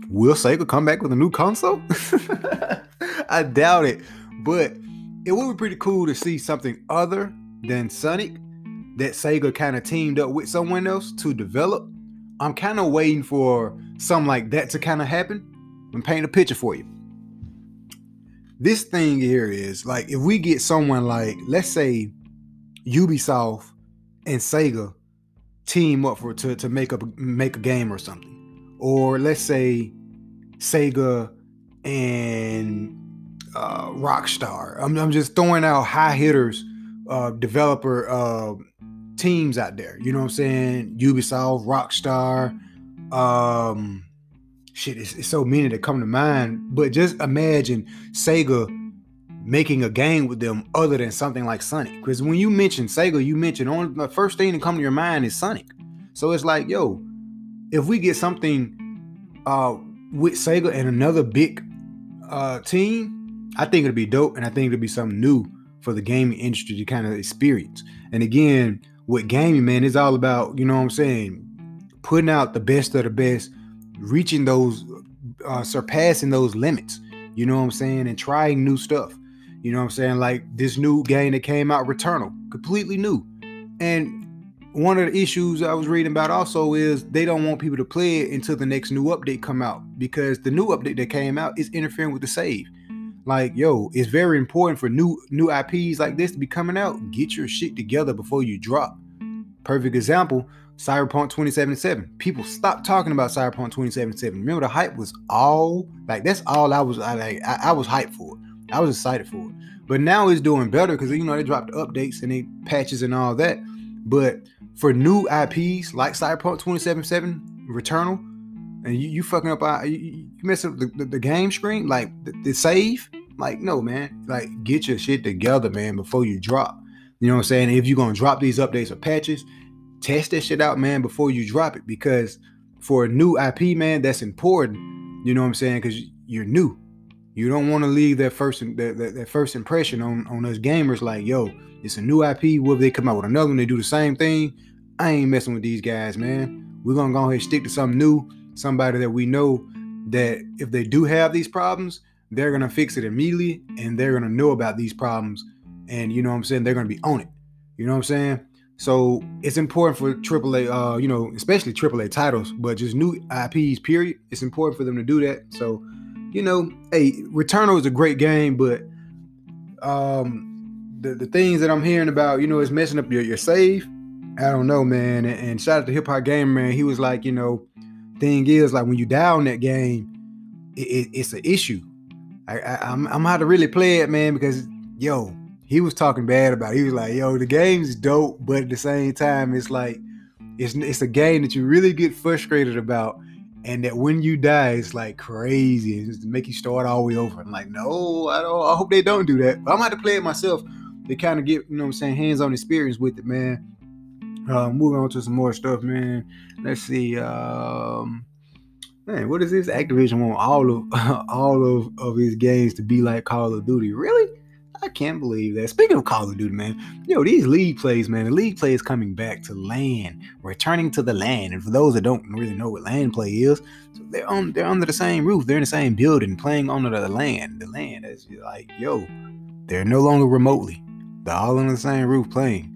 Will Sega come back with a new console? I doubt it, but it would be pretty cool to see something other than Sonic that Sega kind of teamed up with someone else to develop I'm kind of waiting for something like that to kind of happen I'm painting a picture for you. This thing here is like if we get someone like, let's say, Ubisoft and Sega team up for to, to make up make a game or something, or let's say Sega and uh, Rockstar. I'm, I'm just throwing out high hitters, uh, developer uh, teams out there. You know what I'm saying? Ubisoft, Rockstar, um, shit, it's, it's so many that come to mind. But just imagine Sega making a game with them other than something like Sonic. Because when you mention Sega, you mention only the first thing that come to your mind is Sonic. So it's like, yo, if we get something uh with Sega and another big uh team, I think it'll be dope, and I think it'll be something new for the gaming industry to kind of experience. And again, with gaming, man, it's all about, you know what I'm saying, putting out the best of the best, reaching those, uh, surpassing those limits, you know what I'm saying, and trying new stuff. You know what I'm saying? Like this new game that came out, Returnal, completely new. And one of the issues I was reading about also is they don't want people to play it until the next new update come out because the new update that came out is interfering with the save. Like, yo, it's very important for new new IPs like this to be coming out. Get your shit together before you drop. Perfect example, Cyberpunk 2077. People stopped talking about Cyberpunk 2077. Remember the hype was all like that's all I was I like I, I was hyped for. I was excited for it. But now it's doing better because you know they dropped updates and they patches and all that. But for new IPs like Cyberpunk 2077, Returnal, and you, you fucking up, uh, you, you mess up the, the, the, game screen, like the, the save. Like, no, man. Like, get your shit together, man, before you drop. You know what I'm saying? If you're gonna drop these updates or patches, test that shit out, man, before you drop it. Because for a new IP, man, that's important. You know what I'm saying? Because you're new. You don't want to leave that first that, that, that, first impression on on us gamers like, yo, it's a new IP. What if they come out with another one? They do the same thing. I ain't messing with these guys, man. We're gonna go ahead and stick to something new, somebody that we know that if they do have these problems, they're gonna fix it immediately and they're gonna know about these problems. And you know what I'm saying? They're gonna be on it. You know what I'm saying? So it's important for AAA, uh, you know, especially AAA titles, but just new IPs, period. It's important for them to do that. So you know, hey, Returnal is a great game, but um, the, the things that I'm hearing about, you know, is messing up your, your save. I don't know, man. And, and shout out to Hip Hop Gamer, man. He was like, you know, thing is, like when you down that game, it, it, it's an issue. I, I, I'm I'm how to really play it, man, because yo, he was talking bad about. It. He was like, yo, the game's dope, but at the same time, it's like it's it's a game that you really get frustrated about and that when you die, it's like crazy. It's make you start all the way over. I'm like, no, I don't. I hope they don't do that. But I'm going to play it myself to kind of get, you know, what I'm saying, hands-on experience with it, man. Uh, moving on to some more stuff, man. Let's see. Um, man, what is this? Activision want all of all of of his games to be like Call of Duty. Really? I can't believe that. Speaking of Call of Duty, man, yo, these league plays, man, the league play is coming back to LAN, returning to the LAN. And for those that don't really know what LAN play is, so they're on they're under the same roof, they're in the same building, playing under the LAN. The LAN is like, yo, they're no longer remotely. They're all under the same roof playing.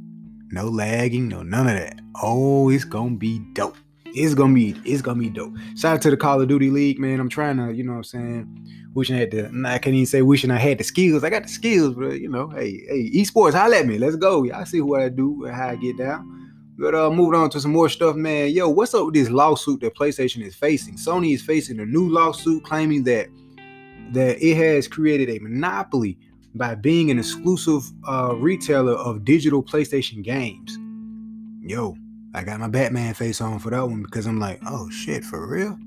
No lagging, no none of that. Oh, it's gonna be dope. It's gonna be it's gonna be dope. Shout out to the Call of Duty League, man. I'm trying to, you know what I'm saying wishing I had the. I can't even say wishing I had the skills. I got the skills, but you know, hey, hey, esports, holla at me. Let's go. Y'all see what I do and how I get down. But uh, moving on to some more stuff, man. Yo, what's up with this lawsuit that PlayStation is facing? Sony is facing a new lawsuit claiming that that it has created a monopoly by being an exclusive uh, retailer of digital PlayStation games. Yo, I got my Batman face on for that one because I'm like, oh shit, for real?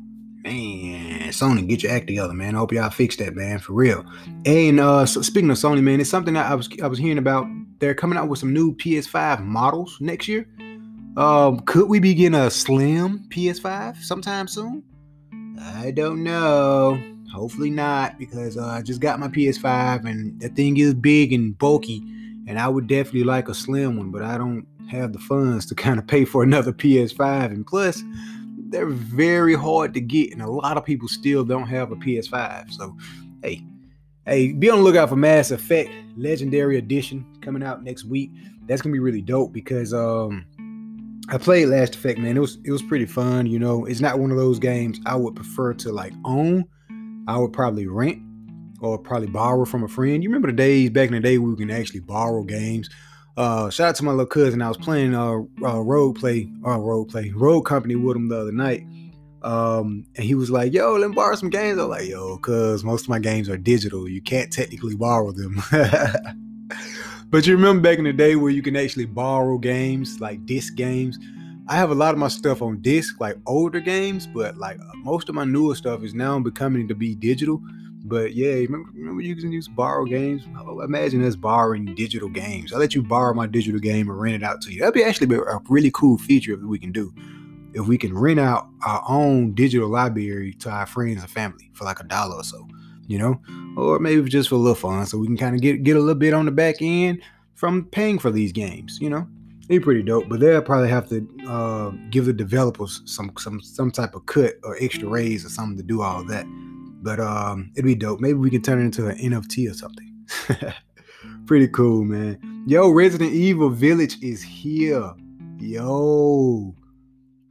Man, Sony, get your act together, man. I hope y'all fix that, man, for real. And uh, so speaking of Sony, man, it's something that I was I was hearing about. They're coming out with some new PS5 models next year. Um, could we be getting a slim PS5 sometime soon? I don't know. Hopefully not, because uh, I just got my PS5 and the thing is big and bulky, and I would definitely like a slim one, but I don't have the funds to kind of pay for another PS5. And plus, they're very hard to get, and a lot of people still don't have a PS5. So, hey, hey, be on the lookout for Mass Effect Legendary Edition coming out next week. That's gonna be really dope because um I played Mass Effect, man. It was it was pretty fun. You know, it's not one of those games I would prefer to like own. I would probably rent or probably borrow from a friend. You remember the days back in the day we can actually borrow games. Uh, shout out to my little cousin. I was playing uh, uh road play, uh, road play, Rogue Company with him the other night. Um, and he was like, "Yo, let me borrow some games." I was like, "Yo, cause most of my games are digital. You can't technically borrow them." but you remember back in the day where you can actually borrow games, like disc games. I have a lot of my stuff on disc, like older games, but like most of my newer stuff is now becoming to be digital But yeah, remember, remember you can use borrow games. Oh, imagine us borrowing digital games. I'll let you borrow my digital game and rent it out to you. That'd be actually a really cool feature that we can do. If we can rent out our own digital library to our friends and family for like a dollar or so, you know, or maybe just for a little fun, so we can kind of get get a little bit on the back end from paying for these games, you know. Be pretty dope, but they'll probably have to uh, give the developers some some some type of cut or extra raise or something to do all that. But um, it'd be dope. Maybe we can turn it into an NFT or something. pretty cool, man. Yo, Resident Evil Village is here. Yo,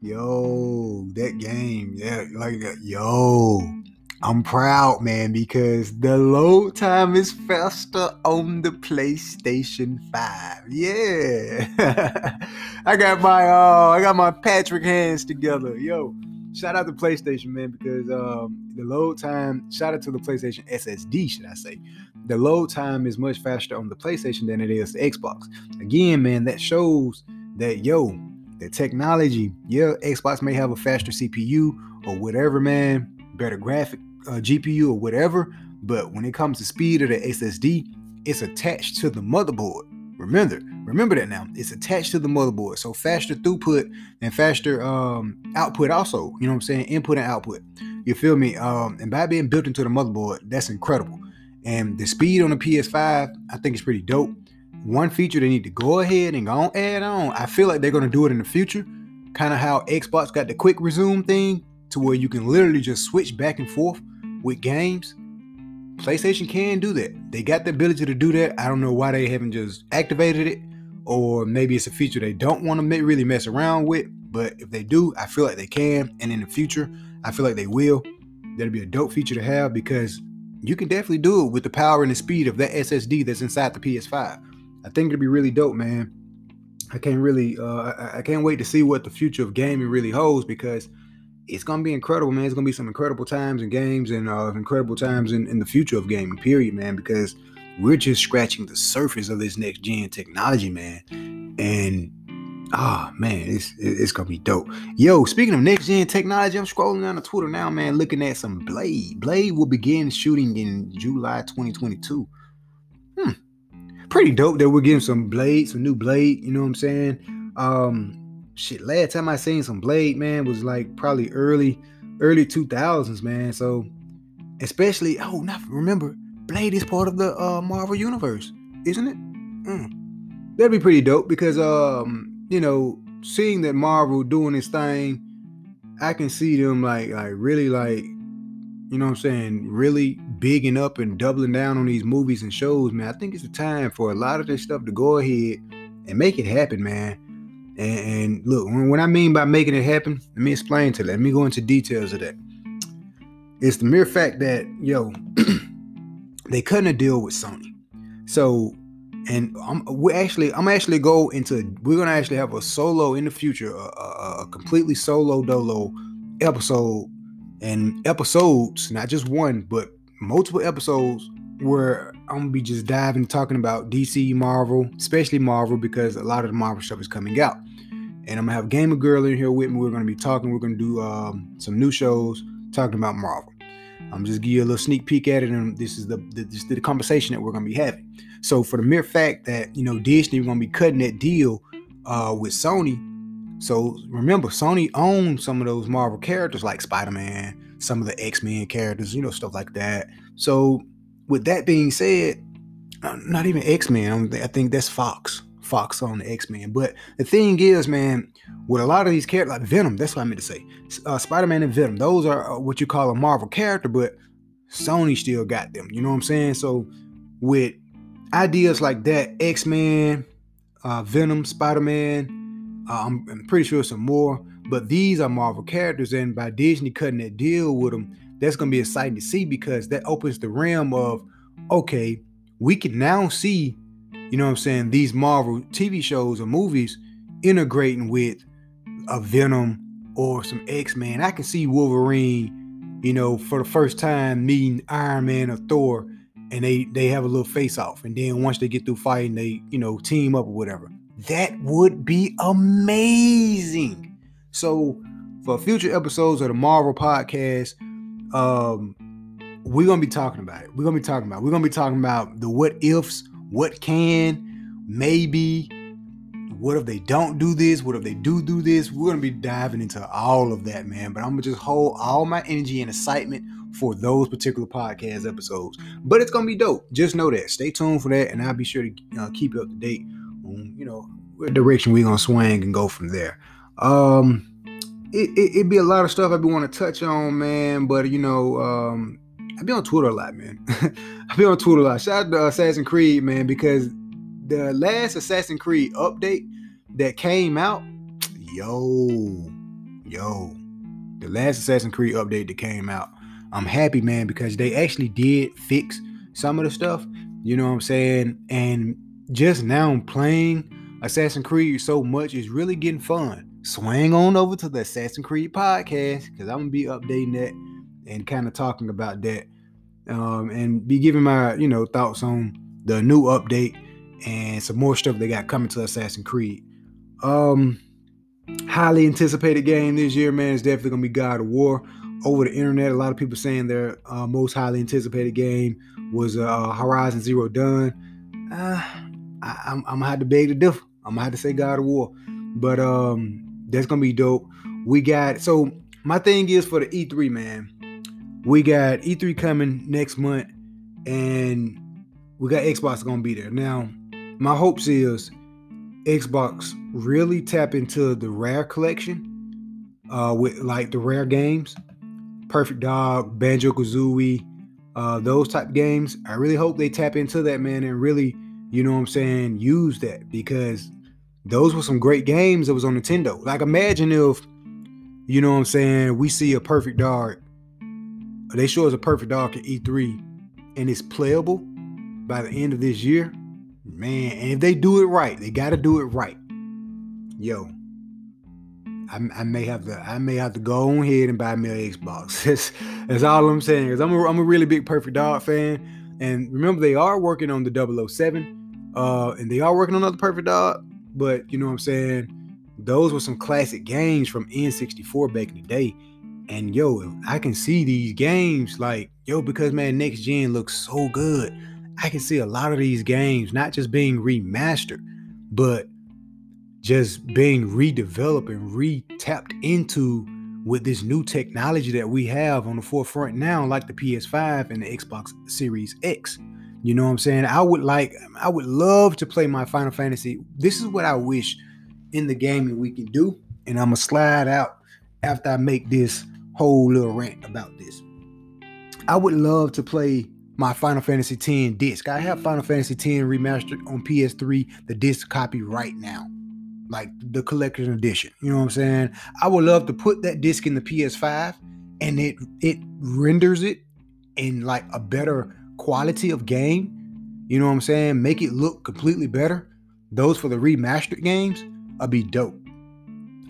yo, that game, yeah, like yo. I'm proud, man, because the load time is faster on the PlayStation 5. Yeah. I got my uh I got my Patrick hands together. Yo, shout out to PlayStation, man, because um the load time, shout out to the PlayStation SSD, should I say. The load time is much faster on the PlayStation than it is the Xbox. Again, man, that shows that yo, the technology, yeah, Xbox may have a faster CPU or whatever, man, better graphic uh, GPU or whatever, but when it comes to speed of the SSD, it's attached to the motherboard. Remember, remember that now. It's attached to the motherboard, so faster throughput and faster um, output. Also, you know what I'm saying, input and output. You feel me? Um, and by being built into the motherboard, that's incredible. And the speed on the PS5, I think is pretty dope. One feature they need to go ahead and go on add on. I feel like they're gonna do it in the future, kind of how Xbox got the quick resume thing, to where you can literally just switch back and forth with games, PlayStation can do that. They got the ability to do that. I don't know why they haven't just activated it, or maybe it's a feature they don't want to really mess around with. But if they do, I feel like they can. And in the future, I feel like they will. That'll be a dope feature to have because you can definitely do it with the power and the speed of that SSD that's inside the PS5. I think it'll be really dope, man. I can't really, uh, I, I can't wait to see what the future of gaming really holds because it's gonna be incredible, man. It's gonna be some incredible times in games and uh, incredible times in, in the future of gaming, period, man. Because we're just scratching the surface of this next gen technology, man. And oh man, it's it's gonna be dope. Yo, speaking of next gen technology, I'm scrolling down the Twitter now, man, looking at some Blade. Blade will begin shooting in July 2022. Hmm, pretty dope that we're getting some Blade, some new Blade. You know what I'm saying? Um, shit, last time I seen some Blade, man, was like probably early, early 2000s, man. So, especially, oh, not remember, Blade is part of the uh, Marvel Universe, isn't it? Mm. That'd be pretty dope because, um, you know, seeing that Marvel doing this thing, I can see them like, like really, like, you know what I'm saying, really bigging up and doubling down on these movies and shows, man. I think it's the time for a lot of this stuff to go ahead and make it happen, man and, and look, what I mean by making it happen, let me explain to that. Let me go into details of that. It's the mere fact that, yo, they couldn't a deal with Sony. So, and I'm we actually I'm actually go into we're gonna actually have a solo in the future, a, a, a completely solo dolo episode and episodes, not just one, but multiple episodes where I'm gonna be just diving talking about DC, Marvel, especially Marvel, because a lot of the Marvel stuff is coming out. And I'm gonna have Gamer Girl in here with me. We're gonna be talking. We're gonna do um, some new shows talking about Marvel. I'm just give you a little sneak peek at it, and this is the, the this is the conversation that we're gonna be having. So for the mere fact that you know Disney gonna be cutting that deal uh, with Sony, so remember Sony owns some of those Marvel characters like Spider-Man, some of the X-Men characters, you know stuff like that. So with that being said, uh, not even X Men. I think that's Fox. Fox on the X Men. But the thing is, man, with a lot of these characters, like Venom, that's what I meant to say. Uh, Spider Man and Venom, those are uh, what you call a Marvel character, but Sony still got them. You know what I'm saying? So with ideas like that, X Men, uh, Venom, Spider Man, uh, I'm, I'm pretty sure some more. But these are Marvel characters, and by Disney cutting that deal with them, that's going to be exciting to see because that opens the realm of okay, we can now see, you know what I'm saying, these Marvel TV shows or movies integrating with a Venom or some X-Men. I can see Wolverine, you know, for the first time meeting Iron Man or Thor and they they have a little face off and then once they get through fighting they, you know, team up or whatever. That would be amazing. So for future episodes of the Marvel podcast, um, we're gonna be talking about it. We're gonna be talking about. It. We're gonna be talking about the what ifs, what can, maybe, what if they don't do this? What if they do do this? We're gonna be diving into all of that, man. But I'm gonna just hold all my energy and excitement for those particular podcast episodes. But it's gonna be dope. Just know that. Stay tuned for that, and I'll be sure to uh, keep you up to date on you know what direction we're gonna swing and go from there. Um, it, it would be a lot of stuff I be want to touch on, man. But you know, um, I be on Twitter a lot, man. I be on Twitter a lot. Shout out to uh, Assassin's Creed, man, because the last Assassin's Creed update that came out, yo, yo, the last Assassin's Creed update that came out, I'm happy, man, because they actually did fix some of the stuff. You know what I'm saying? And just now I'm playing Assassin's Creed so much is really getting fun. Swing on over to the Assassin's Creed podcast because I'm gonna be updating that and kind of talking about that, um, and be giving my you know thoughts on the new update and some more stuff they got coming to Assassin's Creed. Um, highly anticipated game this year, man, It's definitely gonna be God of War. Over the internet, a lot of people saying their uh, most highly anticipated game was uh, Horizon Zero Dawn. Uh, I, am gonna have to beg to differ. I'm gonna have to say God of War, but um, that's gonna be dope. We got so my thing is for the E3, man. We got E3 coming next month, and we got Xbox gonna be there. Now, my hopes is Xbox really tap into the rare collection uh, with like the rare games, Perfect Dark, Banjo Kazooie, uh, those type games. I really hope they tap into that man and really, you know what I'm saying, use that because those were some great games that was on Nintendo. Like imagine if, you know what I'm saying, we see a Perfect Dark, they show us a Perfect Dark at E3 and it's playable by the end of this year Man, and if they do it right, they got to do it right. Yo, I, I, may have to I may have to go on ahead and buy me an Xbox. that's, that's all I'm saying. Cause I'm a, I'm a really big Perfect Dark fan, and remember they are working on the 007, uh, and they are working on another Perfect Dark. But you know what I'm saying? Those were some classic games from N64 back in the day. And yo, I can see these games like yo because man, next gen looks so good. I can see a lot of these games not just being remastered, but just being redeveloped and re-tapped into with this new technology that we have on the forefront now, like the PS5 and the Xbox Series X. You know what I'm saying? I would like, I would love to play my Final Fantasy. This is what I wish in the gaming we can do. And I'm gonna slide out after I make this whole little rant about this. I would love to play my Final Fantasy X disc. I have Final Fantasy X remastered on PS3, the disc copy right now. Like the collection edition. You know what I'm saying? I would love to put that disc in the PS5 and it it renders it in like a better quality of game. You know what I'm saying? Make it look completely better. Those for the remastered games I'd be dope.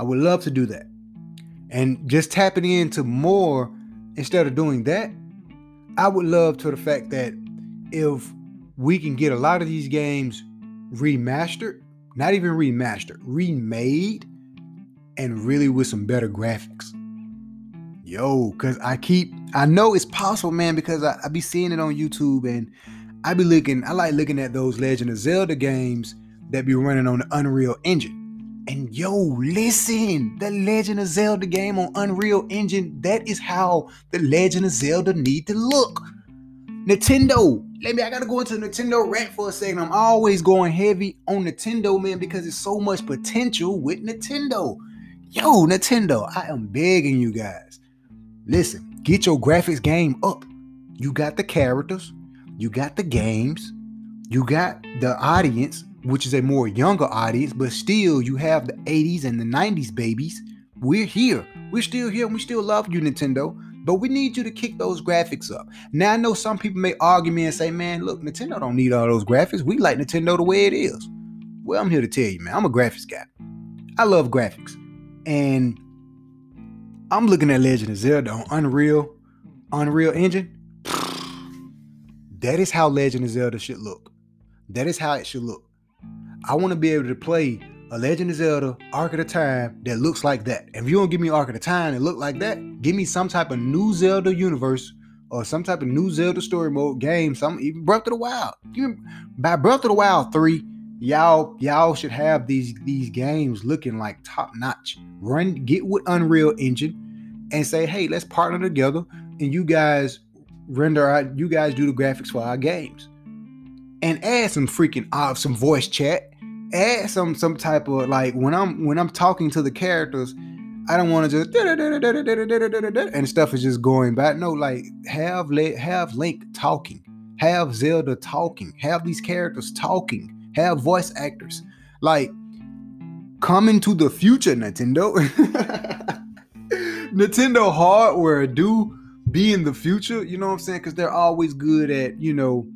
I would love to do that. And just tapping into more instead of doing that, I would love to the fact that if we can get a lot of these games remastered, not even remastered, remade, and really with some better graphics. Yo, cause I keep I know it's possible, man, because I, I be seeing it on YouTube and I be looking, I like looking at those Legend of Zelda games that be running on the Unreal Engine. And yo, listen, the Legend of Zelda game on Unreal Engine, that is how the Legend of Zelda need to look. Nintendo, let me, I gotta go into Nintendo rant for a second. I'm always going heavy on Nintendo, man, because there's so much potential with Nintendo. Yo, Nintendo, I am begging you guys. Listen, get your graphics game up. You got the characters, you got the games, you got the audience, which is a more younger audience, but still you have the 80s and the 90s babies. We're here. We're still here and we still love you, Nintendo. But we need you to kick those graphics up. Now I know some people may argue me and say, man, look, Nintendo don't need all those graphics. We like Nintendo the way it is. Well, I'm here to tell you, man, I'm a graphics guy. I love graphics. And I'm looking at Legend of Zelda on Unreal, Unreal Engine. That is how Legend of Zelda should look. That is how it should look. I want to be able to play a Legend of Zelda Ocarina of Time that looks like that. If you don't give me Ocarina of Time that look like that, give me some type of new Zelda universe or some type of new Zelda story mode game, some even Breath of the Wild. Even by Breath of the Wild 3, y'all y'all should have these these games looking like top notch. Run get with Unreal Engine and say, "Hey, let's partner together and you guys render out you guys do the graphics for our games." And add some freaking uh, some voice chat. Add some some type of like when I'm when I'm talking to the characters, I don't want to just and stuff is just going back. No, like have let have Link talking, have Zelda talking, have these characters talking, have voice actors. Like coming to the future, Nintendo. Nintendo hardware do be in the future, you know what I'm saying? Because they're always good at, you know,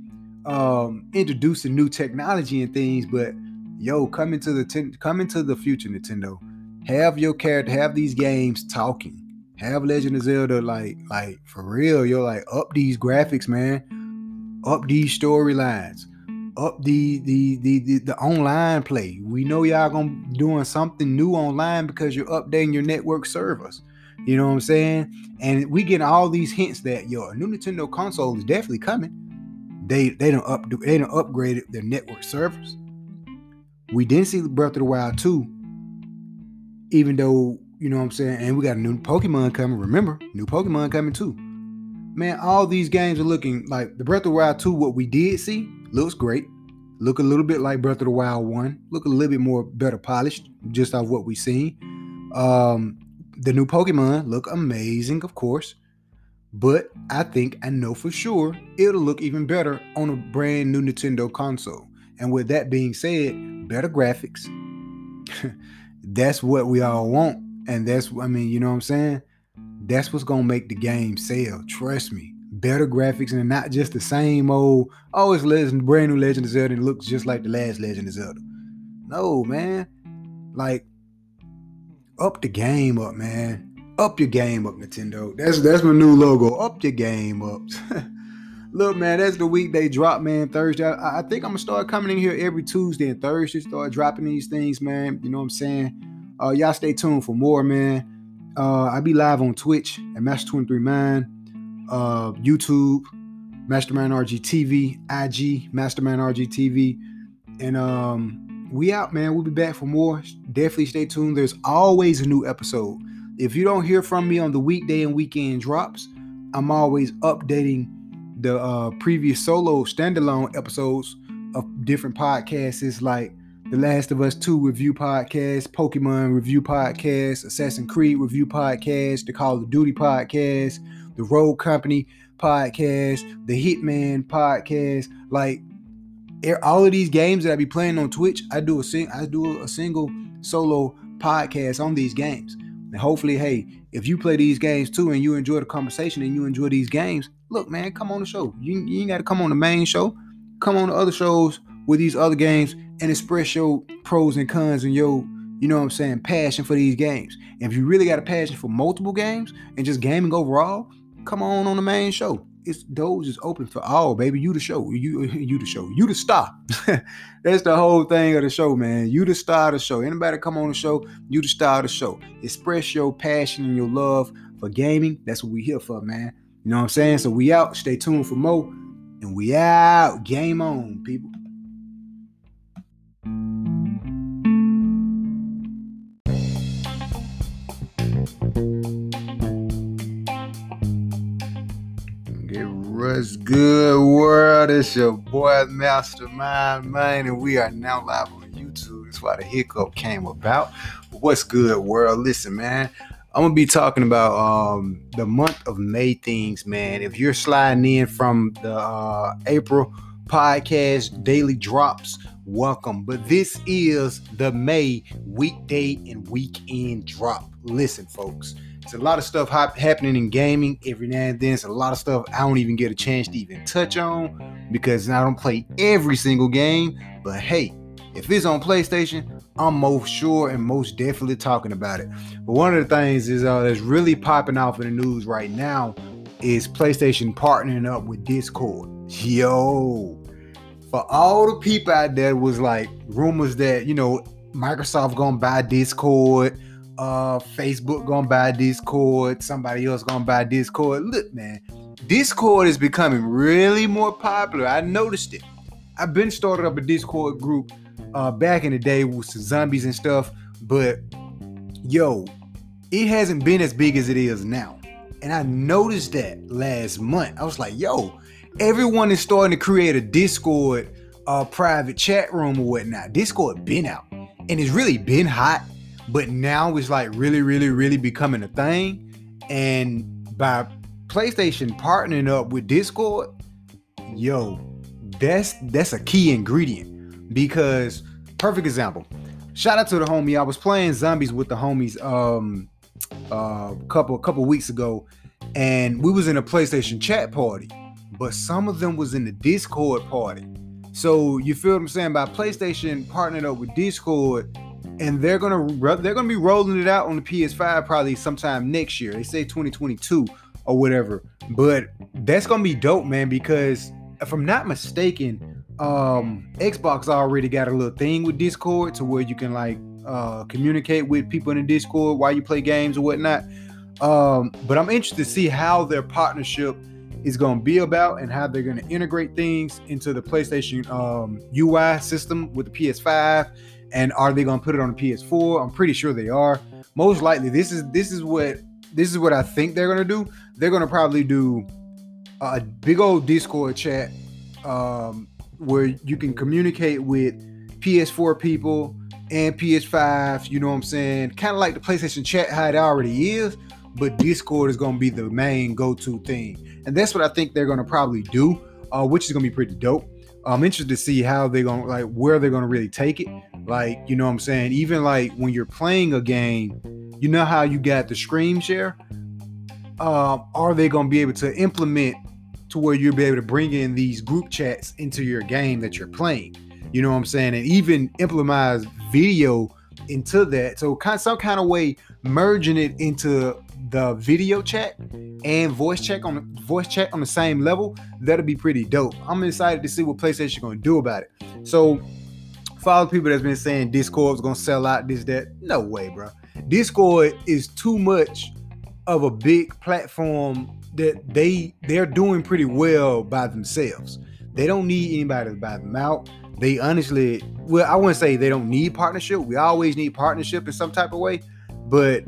um, introducing new technology and things. But yo, coming to the ten- coming to the future, Nintendo have your character, have these games talking. Have Legend of Zelda like, like for real. You're like up these graphics, man. Up these storylines. Up the, the the the the online play. We know y'all gonna doing something new online because you're updating your network servers. You know what I'm saying? And we get all these hints that your new Nintendo console is definitely coming. They they don't up they don't upgrade their network servers. We didn't see Breath of the Wild 2 even though you know what I'm saying, and we got a new Pokemon coming. Remember, new Pokemon coming too. Man, all these games are looking like the Breath of the Wild 2. What we did see looks great. Look a little bit like Breath of the Wild 1. Look a little bit more better polished, just off what we seen. Um, the new Pokemon look amazing, of course. But I think I know for sure it'll look even better on a brand new Nintendo console. And with that being said, better graphics. that's what we all want. And that's, I mean, you know what I'm saying? That's what's gonna make the game sell. Trust me. Better graphics and not just the same old, oh, it's legend, brand new Legend of Zelda and it looks just like the last Legend of Zelda. No, man. Like, up the game up, man. Up your game up, Nintendo. That's that's my new logo. Up your game up. Look, man, that's the weekday drop, man. Thursday. I, I, think I'm gonna start coming in here every Tuesday and Thursday. Start dropping these things, man. You know what I'm saying? Uh, y'all stay tuned for more, man. Uh, I be live on Twitch at Master23 Man, uh, YouTube, Mastermind RG TV, IG, Mastermind RG TV, and um, we out, man. We'll be back for more. Definitely stay tuned. There's always a new episode. If you don't hear from me on the weekday and weekend drops, I'm always updating the uh, previous solo standalone episodes of different podcasts is like the Last of Us 2 review podcast, Pokemon review podcast, Assassin's Creed review podcast, the Call of Duty podcast, the Rogue Company podcast, the Hitman podcast. Like all of these games that I be playing on Twitch, I do a sing I do a single solo podcast on these games. And hopefully, hey, if you play these games too and you enjoy the conversation and you enjoy these games, look, man, come on the show. You, you ain't got to come on the main show. Come on the other shows with these other games and express your pros and cons and your, you know what I'm saying, passion for these games. And if you really got a passion for multiple games and just gaming overall, come on on the main show. It's those is open for all, baby. You the show. You you the show. You the star. That's the whole thing of the show, man. You the star of the show. Anybody come on the show, you the star of the show. Express your passion and your love for gaming. That's what we here for, man. You know what I'm saying? So we out. Stay tuned for more. And we out. Game on, people. What's good, world? It's your boy Mastermind Man, and we are now live on YouTube. That's why the hiccup came about. What's good, world? Listen, man. I'm gonna be talking about um, the month of May things, man. If you're sliding in from the uh, April podcast daily drops, welcome. But this is the May weekday and weekend drop. Listen, folks, it's a lot of stuff hop- happening in gaming every now and then. It's a lot of stuff I don't even get a chance to even touch on because I don't play every single game. But hey, if it's on PlayStation, I'm most sure and most definitely talking about it. But one of the things is uh, that's really popping off in the news right now is PlayStation partnering up with Discord. Yo, for all the people out there was like rumors that you know Microsoft gonna buy Discord, uh, Facebook gonna buy Discord, somebody else gonna buy Discord. Look, man, Discord is becoming really more popular. I noticed it. I've been started up a Discord group uh, back in the day with zombies and stuff, but yo, it hasn't been as big as it is now. And I noticed that last month. I was like, yo, everyone is starting to create a Discord uh, private chat room or whatnot. Discord been out and it's really been hot, but now it's like really, really, really becoming a thing. And by PlayStation partnering up with Discord, yo, that's that's a key ingredient because perfect example. Shout out to the homie. I was playing zombies with the homies um uh couple couple weeks ago, and we was in a PlayStation chat party, but some of them was in the Discord party. So you feel what I'm saying? By PlayStation partnering up with Discord, and they're gonna they're gonna be rolling it out on the PS5 probably sometime next year. They say 2022 or whatever. But that's gonna be dope, man, because if I'm not mistaken, um, Xbox already got a little thing with Discord to where you can like uh, communicate with people in the Discord while you play games or whatnot. Um, but I'm interested to see how their partnership is going to be about and how they're going to integrate things into the PlayStation um, UI system with the PS5 and are they going to put it on the PS4? I'm pretty sure they are. Most likely this is this is what this is what I think they're going to do. They're going to probably do a big old Discord chat um, where you can communicate with PS4 people and PS5, you know what I'm saying? Kind of like the PlayStation chat how it already is, but Discord is going to be the main go-to thing. And that's what I think they're going to probably do, uh, which is going to be pretty dope. I'm interested to see how they're going to like where they're going to really take it. Like, you know what I'm saying? Even like when you're playing a game, you know how you got the screen share? Uh, are they going to be able to implement to where you'll be able to bring in these group chats into your game that you're playing? You know what I'm saying? And even implement video into that. So kind some kind of way merging it into the video chat and voice check on voice chat on the same level, that'll be pretty dope. I'm excited to see what PlayStation gonna do about it. So follow people that's been saying Discord's gonna sell out this, that. No way, bro. Discord is too much of a big platform that they they're doing pretty well by themselves. They don't need anybody to buy them out. They honestly, well, I wouldn't say they don't need partnership. We always need partnership in some type of way, but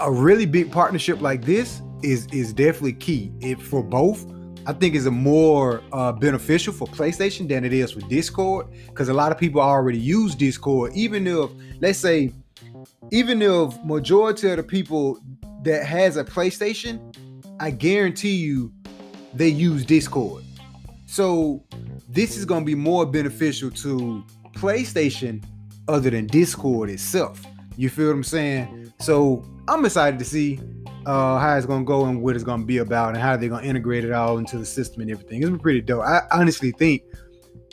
a really big partnership like this is is definitely key. It for both. I think is a more uh, beneficial for PlayStation than it is for Discord because a lot of people already use Discord. Even if, let's say, even if majority of the people that has a PlayStation, I guarantee you they use Discord. So this is going to be more beneficial to PlayStation other than Discord itself. You feel what I'm saying? So I'm excited to see uh, how it's gonna go and what it's gonna be about and how they're gonna integrate it all into the system and everything. It's been pretty dope. I honestly think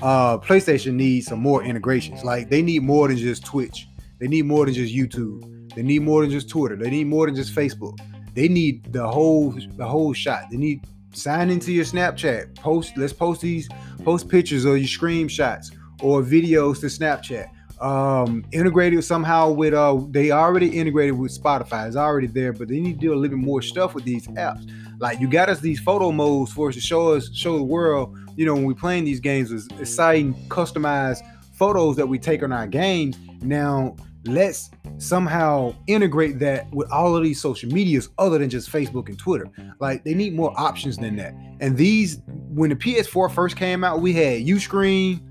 uh, PlayStation needs some more integrations. Like they need more than just Twitch. They need more than just YouTube. They need more than just Twitter. They need more than just Facebook. They need the whole the whole shot. They need sign into your Snapchat. Post let's post these post pictures or your screenshots or videos to Snapchat um integrated somehow with uh they already integrated with spotify it's already there but they need to do a little bit more stuff with these apps like you got us these photo modes for us to show us show the world you know when we playing these games is exciting customized photos that we take on our games now let's somehow integrate that with all of these social medias other than just facebook and twitter like they need more options than that and these when the ps4 first came out we had Ustream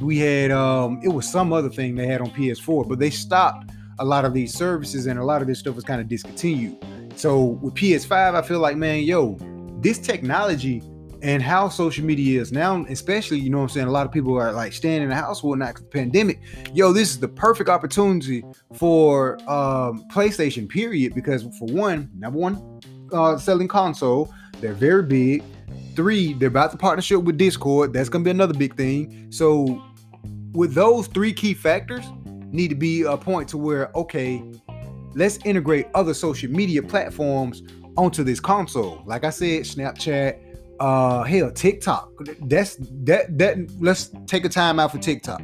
we had um it was some other thing they had on PS4, but they stopped a lot of these services and a lot of this stuff was kind of discontinued. So with PS5, I feel like man, yo, this technology and how social media is now, especially, you know what I'm saying? A lot of people are like staying in the house or not the pandemic. Yo, this is the perfect opportunity for um PlayStation, period. Because for one, number one, uh selling console, they're very big. Three, they're about the partnership with Discord. That's gonna be another big thing. So, with those three key factors, need to be a point to where okay, let's integrate other social media platforms onto this console. Like I said, Snapchat, uh, hell, TikTok. That's that that. Let's take a time out for TikTok.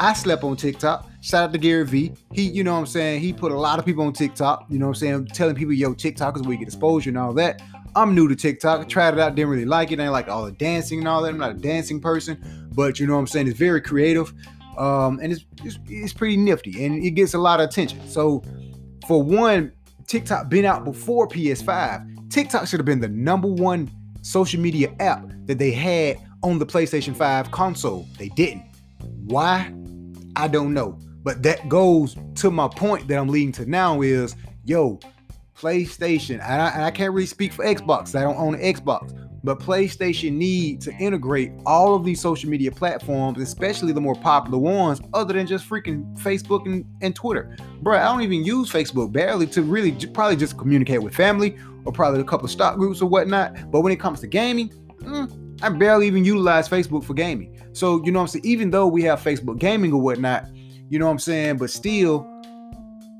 I slept on TikTok. Shout out to Gary Vee. He, you know what I'm saying? He put a lot of people on TikTok. You know what I'm saying? Telling people, yo, TikTok is where you get exposure and all that. I'm new to TikTok. I tried it out, didn't really like it. I ain't like all the dancing and all that. I'm not a dancing person, but you know what I'm saying? It's very creative. Um, and it's, it's it's pretty nifty and it gets a lot of attention. So for one, TikTok been out before PS5. TikTok should have been the number one social media app that they had on the PlayStation 5 console. They didn't. Why? I don't know. But that goes to my point that I'm leading to now is yo, PlayStation, and I, I can't really speak for Xbox, I don't own an Xbox, but PlayStation need to integrate all of these social media platforms, especially the more popular ones, other than just freaking Facebook and, and Twitter. Bro, I don't even use Facebook barely to really probably just communicate with family or probably a couple of stock groups or whatnot. But when it comes to gaming, mm, I barely even utilize Facebook for gaming. So, you know I'm saying? Even though we have Facebook gaming or whatnot, you know what I'm saying? But still,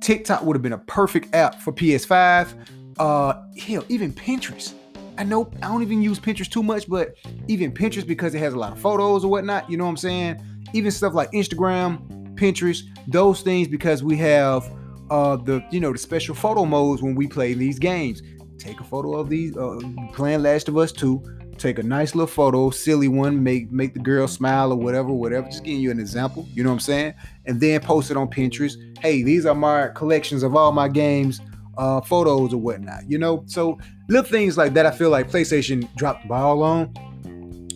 TikTok would have been a perfect app for PS5. Uh, hell, even Pinterest. I know I don't even use Pinterest too much, but even Pinterest because it has a lot of photos or whatnot. You know what I'm saying? Even stuff like Instagram, Pinterest, those things because we have uh the you know the special photo modes when we play these games. Take a photo of these uh, playing Last of Us 2 take a nice little photo, silly one, make make the girl smile or whatever, whatever. Just giving you an example, you know what I'm saying? And then post it on Pinterest. Hey, these are my collections of all my games, uh, photos or whatnot. You know, so little things like that. I feel like PlayStation dropped the ball on.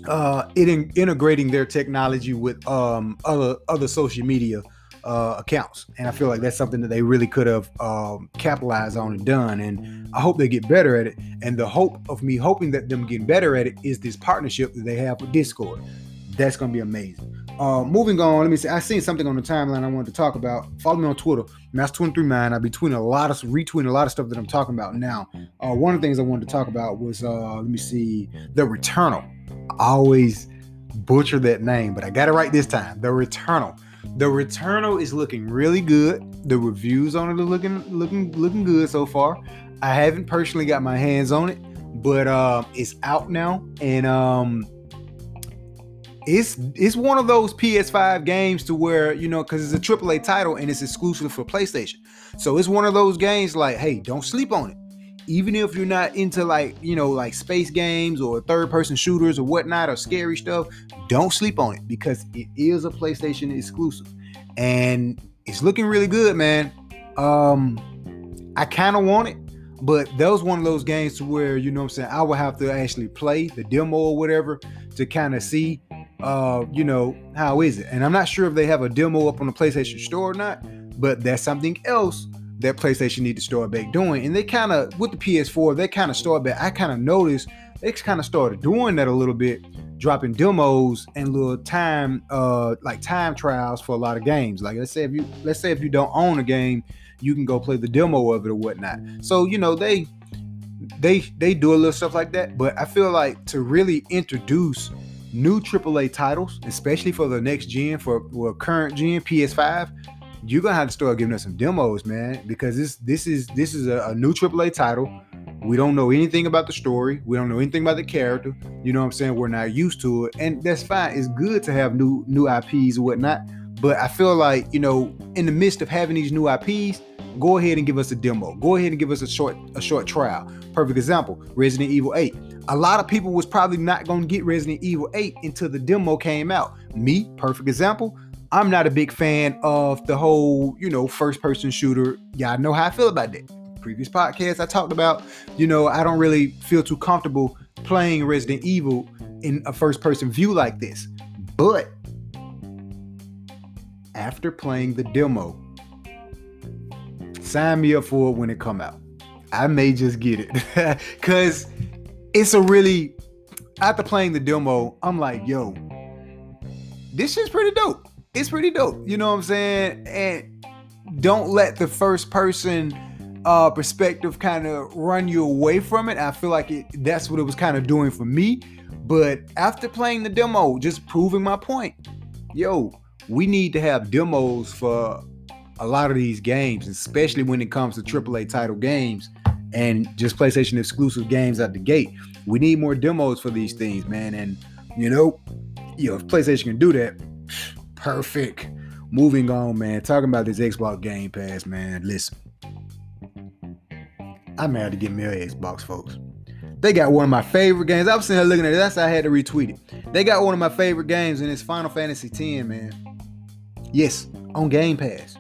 Uh, it in, integrating their technology with um other other social media uh, accounts. And I feel like that's something that they really could have um, capitalized on and done. And I hope they get better at it. And the hope of me hoping that them getting better at it is this partnership that they have with Discord. That's gonna be amazing. Uh, moving on, let me see. I seen something on the timeline I wanted to talk about. Follow me on Twitter, Master23mind. I'll be tweeting a lot of retweeting a lot of stuff that I'm talking about now. Uh, one of the things I wanted to talk about was uh, let me see, the Returnal. I always butcher that name, but I got it right this time. The Returnal. The Returnal is looking really good. The reviews on it are looking looking looking good so far. I haven't personally got my hands on it, but uh, it's out now, and um, it's it's one of those PS5 games to where you know because it's a AAA title and it's exclusive for PlayStation. So it's one of those games like, hey, don't sleep on it. Even if you're not into like you know like space games or third person shooters or whatnot or scary stuff, don't sleep on it because it is a PlayStation exclusive and it's looking really good, man. Um, I kind of want it, but that was one of those games to where you know I'm saying I would have to actually play the demo or whatever to kind of see, uh, you know, how is it. And I'm not sure if they have a demo up on the PlayStation Store or not, but that's something else that PlayStation need to start back doing. And they kind of with the PS4, they kind of start back. I kind of noticed they kind of started doing that a little bit dropping demos and little time uh like time trials for a lot of games like let's say if you let's say if you don't own a game you can go play the demo of it or whatnot so you know they they they do a little stuff like that but i feel like to really introduce new aaa titles especially for the next gen for well, current gen ps5 you're gonna have to start giving us some demos man because this this is this is a, a new aaa title we don't know anything about the story. We don't know anything about the character. You know what I'm saying? We're not used to it. And that's fine. It's good to have new new IPs and whatnot. But I feel like, you know, in the midst of having these new IPs, go ahead and give us a demo. Go ahead and give us a short a short trial. Perfect example, Resident Evil 8. A lot of people was probably not to get Resident Evil 8 until the demo came out. Me, perfect example. I'm not a big fan of the whole, you know, first person shooter. Y'all know how I feel about that previous podcast, I talked about, you know, I don't really feel too comfortable playing Resident Evil in a first person view like this. But after playing the demo, sign me up for it when it come out. I may just get it cuz it's a really after playing the demo, I'm like, yo, this is pretty dope. It's pretty dope. You know what I'm saying? And don't let the first person uh, perspective kind of run you away from it. I feel like it, that's what it was kind of doing for me. But after playing the demo, just proving my point, yo, we need to have demos for a lot of these games, especially when it comes to AAA title games and just PlayStation exclusive games at the gate. We need more demos for these things, man. And you know, you know, if PlayStation can do that, perfect. Moving on, man. Talking about this Xbox Game Pass, man. Listen, I may have to get me Xbox, folks. They got one of my favorite games. I was sitting here looking at it. That's why I had to retweet it. They got one of my favorite games, and it's Final Fantasy X, man. Yes, on Game Pass.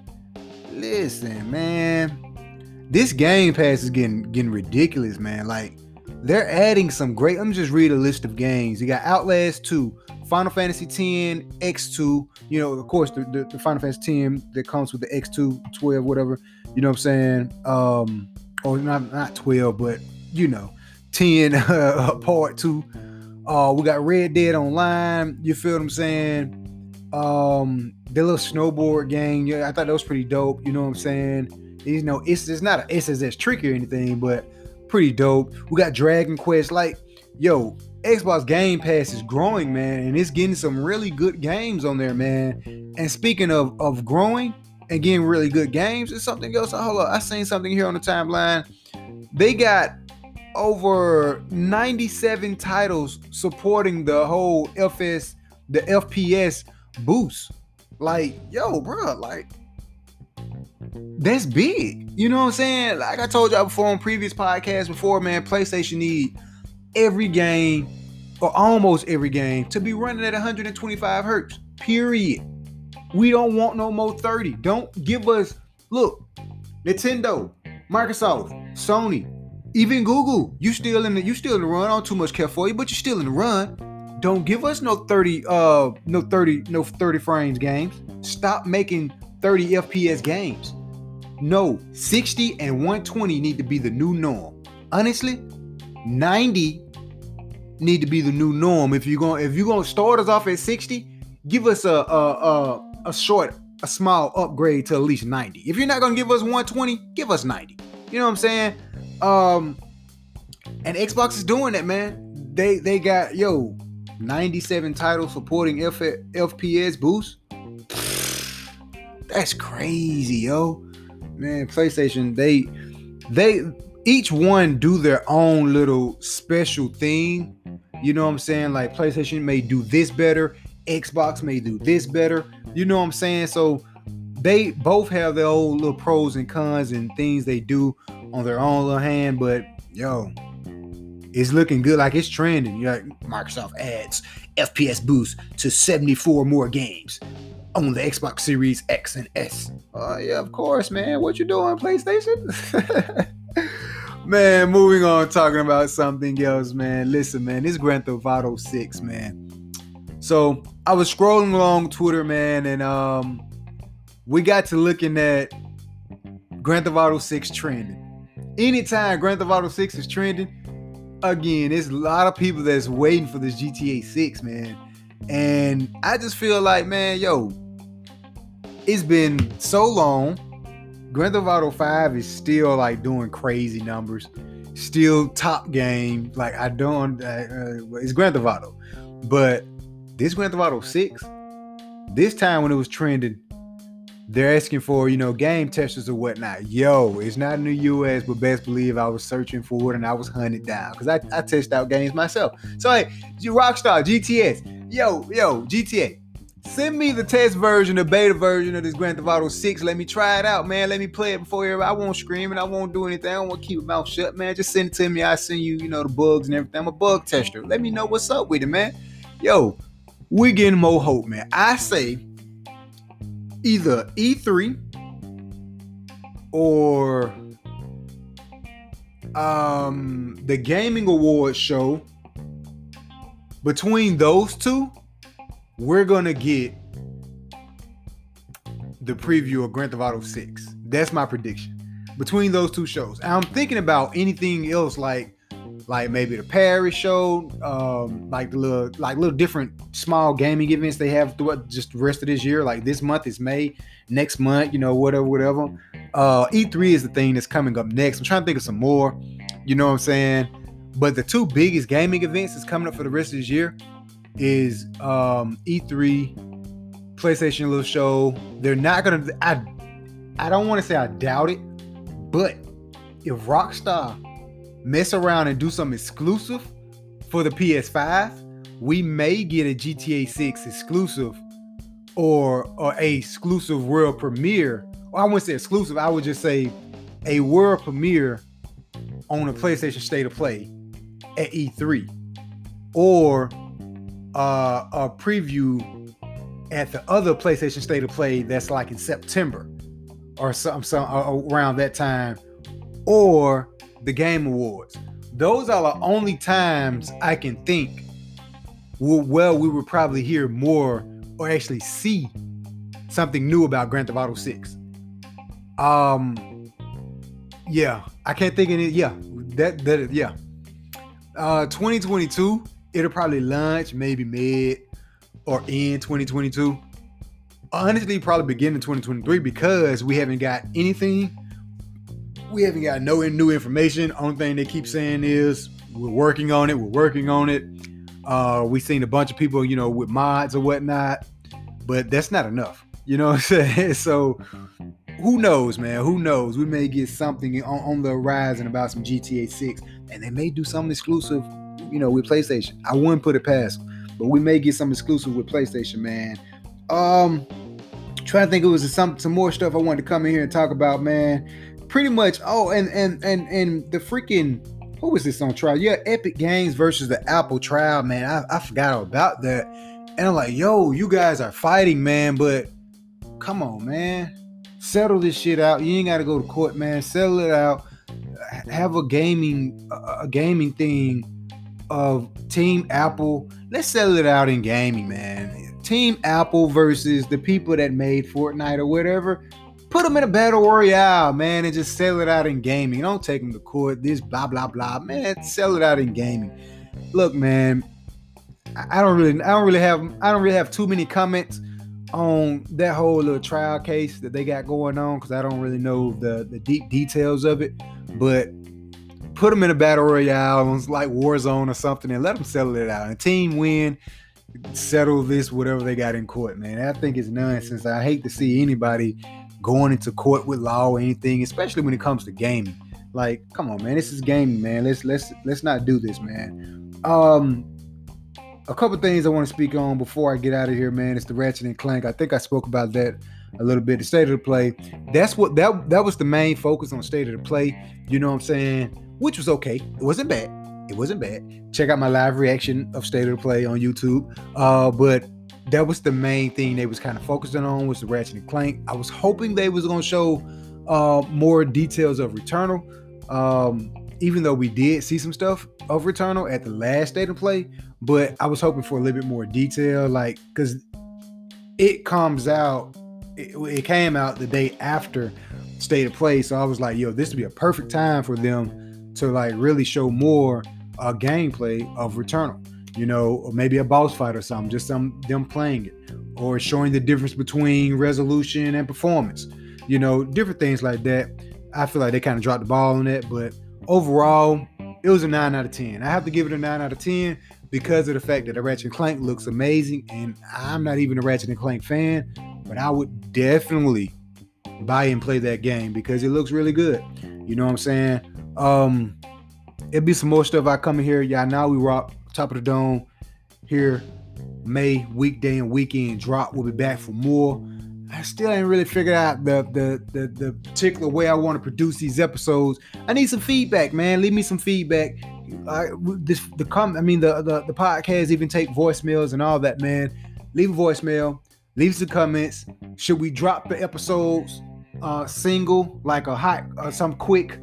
Listen, man, this Game Pass is getting getting ridiculous, man. Like they're adding some great. Let me just read a list of games. You got Outlast 2, Final Fantasy X, X2. You know, of course, the, the, the Final Fantasy X that comes with the X2, 12, whatever. You know what I'm saying? Um, or not not 12, but you know, 10 uh, part two. Uh, we got Red Dead Online. You feel what I'm saying? Um, the little snowboard game. Yeah, I thought that was pretty dope. You know what I'm saying? You know, it's it's not a SSX Tricky or anything, but pretty dope. We got Dragon Quest. Like, yo, Xbox Game Pass is growing, man, and it's getting some really good games on there, man. And speaking of of growing and getting really good games, it's something else. Hold up, I seen something here on the timeline. They got over 97 titles supporting the whole FS, the FPS boost. Like, yo, bro, like that's big. You know what I'm saying? Like I told y'all before on previous podcasts before, man, PlayStation need every game or almost every game to be running at 125 hertz. Period. We don't want no more 30. Don't give us look, Nintendo, Microsoft, Sony, even Google. You still in the you still in the run. I don't too much care for you, but you're still in the run. Don't give us no 30 uh no 30 no 30 frames games. Stop making 30 FPS games. No, 60 and 120 need to be the new norm. Honestly, 90 need to be the new norm. If you're going if you're to start us off at 60, give us a a a, a short a small upgrade to at least 90. If you're not going to give us 120, give us 90. You know what I'm saying? Um and Xbox is doing it, man. They they got yo 97 titles supporting F- FPS boost. That's crazy, yo. Man, PlayStation, they they each one do their own little special thing. You know what I'm saying? Like PlayStation may do this better, Xbox may do this better. You know what I'm saying? So they both have their own little pros and cons and things they do on their own little hand, but yo, it's looking good. Like it's trending. You like Microsoft adds FPS boost to 74 more games on the Xbox Series X and S. Oh uh, yeah, of course, man. What you doing, PlayStation? man, moving on, talking about something else, man. Listen, man, this Grand Theft Auto 6, man. So I was scrolling along Twitter, man, and um, we got to looking at Grand Theft Auto 6 trending. Anytime Grand Theft Auto 6 is trending, again, there's a lot of people that's waiting for this GTA 6, man. And I just feel like, man, yo, it's been so long. Grand Theft Auto 5 is still like doing crazy numbers, still top game. Like, I don't, uh, uh, it's Grand Theft Auto. But this Grand Theft Auto 6, this time when it was trending, they're asking for you know game testers or whatnot. Yo, it's not in the U.S., but best believe I was searching for it and I was hunted down because I, I test out games myself. So hey, Rockstar GTS, yo yo GTA, send me the test version, the beta version of this Grand Theft Auto 6. Let me try it out, man. Let me play it before everybody. I won't scream and I won't do anything. I won't keep my mouth shut, man. Just send it to me. I send you, you know, the bugs and everything. I'm a bug tester. Let me know what's up with it, man. Yo, we getting more hope, man. I say either E3 or um, the Gaming Awards show. Between those two, we're gonna get the preview of Grand Theft Auto 6. That's my prediction. Between those two shows. I'm thinking about anything else like like maybe the Paris show, um, like the little like little different small gaming events they have throughout just the rest of this year. Like this month is May, next month, you know, whatever, whatever. Uh, E3 is the thing that's coming up next. I'm trying to think of some more, you know what I'm saying? But the two biggest gaming events that's coming up for the rest of this year is um, E3, PlayStation little show. They're not gonna. I I don't want to say I doubt it, but if Rockstar mess around and do something exclusive for the PS5, we may get a GTA 6 exclusive or, or a exclusive world premiere. Or I wouldn't say exclusive, I would just say a world premiere on a PlayStation State of Play at E3 or uh, a preview at the other PlayStation State of Play that's like in September or some, some uh, around that time or the Game Awards. Those are the only times I can think well we would probably hear more or actually see something new about Grand Theft Auto 6. Um yeah, I can't think of it. Yeah, that that yeah. Uh 2022, it'll probably launch maybe mid or in 2022. Honestly, probably begin in 2023 because we haven't got anything. We haven't got no new information. Only thing they keep saying is we're working on it. We're working on it. Uh, we seen a bunch of people, you know, with mods or whatnot, but that's not enough. You know what I'm saying? So who knows, man? Who knows? We may get something on, on the horizon about some GTA 6, and they may do something exclusive, you know, with PlayStation. I wouldn't put it past but we may get some exclusive with PlayStation, man. Um, trying to think it was some some more stuff I wanted to come in here and talk about, man. Pretty much. Oh, and and and and the freaking who was this on trial? Yeah, Epic Games versus the Apple trial, man. I, I forgot about that. And I'm like, yo, you guys are fighting, man, but come on, man. Settle this shit out. You ain't got to go to court, man. Settle it out. Have a gaming a gaming thing of Team Apple. Let's settle it out in gaming, man. Team Apple versus the people that made Fortnite or whatever. Put them in a battle royale, man, and just sell it out in gaming. Don't take them to court. This blah blah blah, man. Sell it out in gaming. Look, man. I don't really, I don't really have, I don't really have too many comments on that whole little trial case that they got going on because I don't really know the the deep details of it. But put them in a battle royale, like Warzone or something, and let them settle it out. And team win, settle this whatever they got in court, man. I think it's nonsense. I hate to see anybody going into court with law or anything, especially when it comes to gaming. Like, come on, man, this is gaming, man. Let's let's let's not do this, man. Um, a couple things I want to speak on before I get out of here, man. It's the Ratchet and Clank. I think I spoke about that a little bit. The state of the play. That's what that that was the main focus on state of the play. You know what I'm saying? Which was okay. It wasn't bad. It wasn't bad. Check out my live reaction of state of the play on YouTube. Uh, but that was the main thing they was kind of focusing on was the Ratchet and Clank. I was hoping they was gonna show uh more details of Returnal. Um, even though we did see some stuff of Returnal at the last state of play, but I was hoping for a little bit more detail, like because it comes out, it, it, came out the day after state of play, so I was like, yo, this would be a perfect time for them to like really show more uh, gameplay of Returnal, you know, maybe a boss fight or something, just some them playing it, or showing the difference between resolution and performance, you know, different things like that. I feel like they kind of dropped the ball on that, but overall, it was a 9 out of 10. I have to give it a 9 out of 10 because of the fact that the Ratchet and Clank looks amazing. And I'm not even a Ratchet and Clank fan, but I would definitely buy and play that game because it looks really good. You know what I'm saying? Um, it'll be some more stuff I come in here. Y'all now we rock top of the dome here. May weekday and weekend drop. We'll be back for more. I still ain't really figured out the the the, the particular way I want to produce these episodes. I need some feedback, man. Leave me some feedback. I, this the com I mean the, the the podcast even take voicemails and all that, man. Leave a voicemail, leave some comments. Should we drop the episodes uh single, like a hot uh, some quick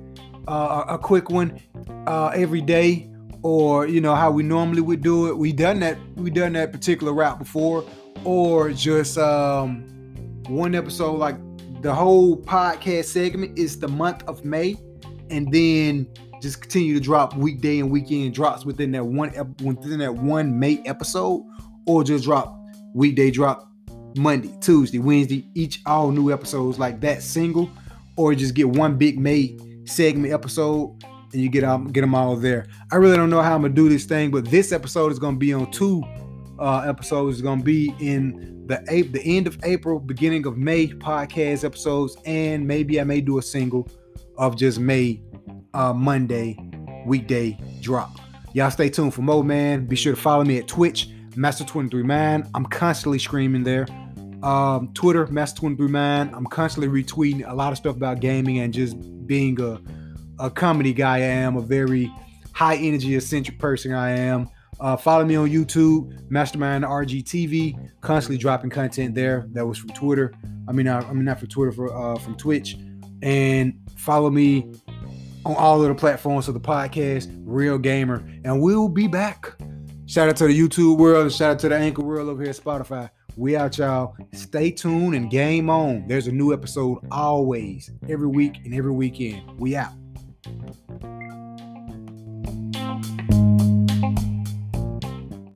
uh a quick one uh every day? Or you know how we normally would do it. We done that. We done that particular route before, or just um one episode, like the whole podcast segment is the month of May, and then just continue to drop weekday and weekend drops within that one within that one May episode, or just drop weekday drop Monday, Tuesday, Wednesday, each all new episodes like that single, or just get one big May segment episode and you get them get them all there. I really don't know how I'm gonna do this thing, but this episode is gonna be on two uh, episodes. It's gonna be in the the end of April, beginning of May podcast episodes, and maybe I may do a single of just May uh, Monday weekday drop. Y'all stay tuned for more, man. Be sure to follow me at Twitch, Master23mind. I'm constantly screaming there. Um, Twitter, Master23mind. I'm constantly retweeting a lot of stuff about gaming and just being a, a comedy guy. I am a very high energy, eccentric person I am. Uh, follow me on YouTube, Mastermind RGTV. Constantly dropping content there. That was from Twitter. I mean, I, I mean not from Twitter, for uh, from Twitch. And follow me on all of the platforms of the podcast, Real Gamer, and we'll be back. Shout out to the YouTube world, shout out to the Anchor world over here at Spotify. We out, y'all. Stay tuned and game on. There's a new episode always, every week and every weekend. We out.